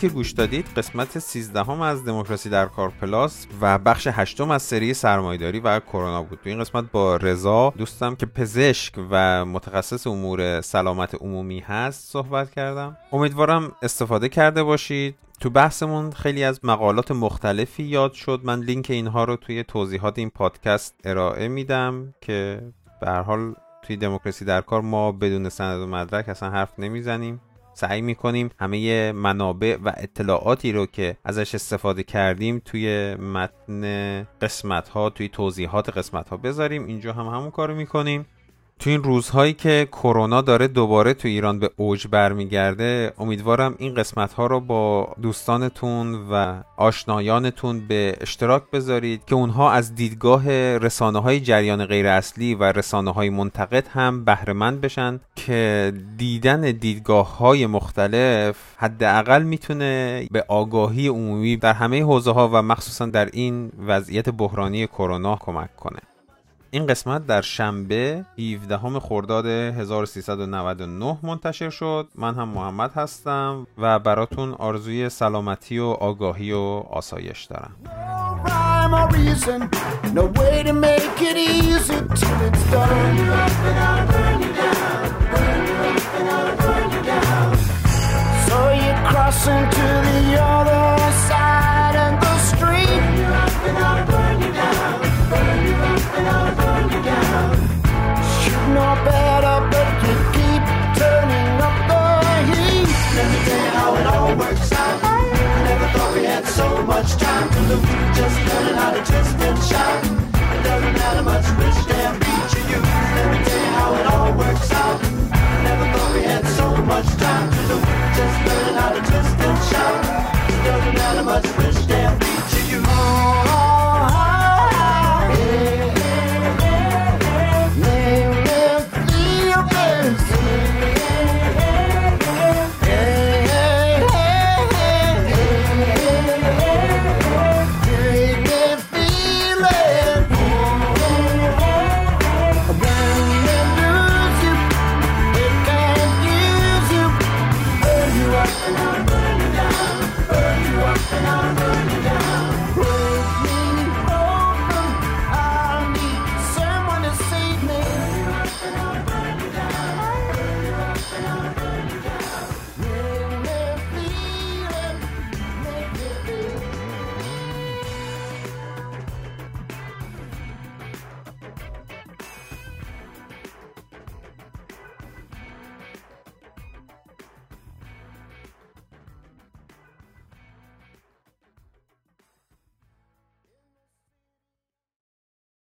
که گوش دادید قسمت 13 هم از دموکراسی در کار پلاس و بخش هشتم از سری سرمایداری و کرونا بود. تو این قسمت با رضا دوستم که پزشک و متخصص امور سلامت عمومی هست صحبت کردم. امیدوارم استفاده کرده باشید. تو بحثمون خیلی از مقالات مختلفی یاد شد. من لینک اینها رو توی توضیحات این پادکست ارائه میدم که به هر حال توی دموکراسی در کار ما بدون سند و مدرک اصلا حرف نمی‌زنیم. سعی می‌کنیم همه منابع و اطلاعاتی رو که ازش استفاده کردیم توی متن قسمت ها توی توضیحات قسمت ها بذاریم. اینجا هم همون کارو می‌کنیم. تو این روزهایی که کرونا داره دوباره تو ایران به اوج برمیگرده امیدوارم این قسمت ها رو با دوستانتون و آشنایانتون به اشتراک بذارید که اونها از دیدگاه رسانه های جریان غیر اصلی و رسانه های منتقد هم بهرهمند بشن که دیدن دیدگاه های مختلف حداقل می‌تونه به آگاهی عمومی در همه حوزه ها و مخصوصا در این وضعیت بحرانی کرونا کمک کنه. این قسمت در شنبه 17 خرداد 1399 منتشر شد. من هم محمد هستم و براتون آرزوی سلامتی و آگاهی و آسایش دارم. So much time in the just learning how to twist and shout.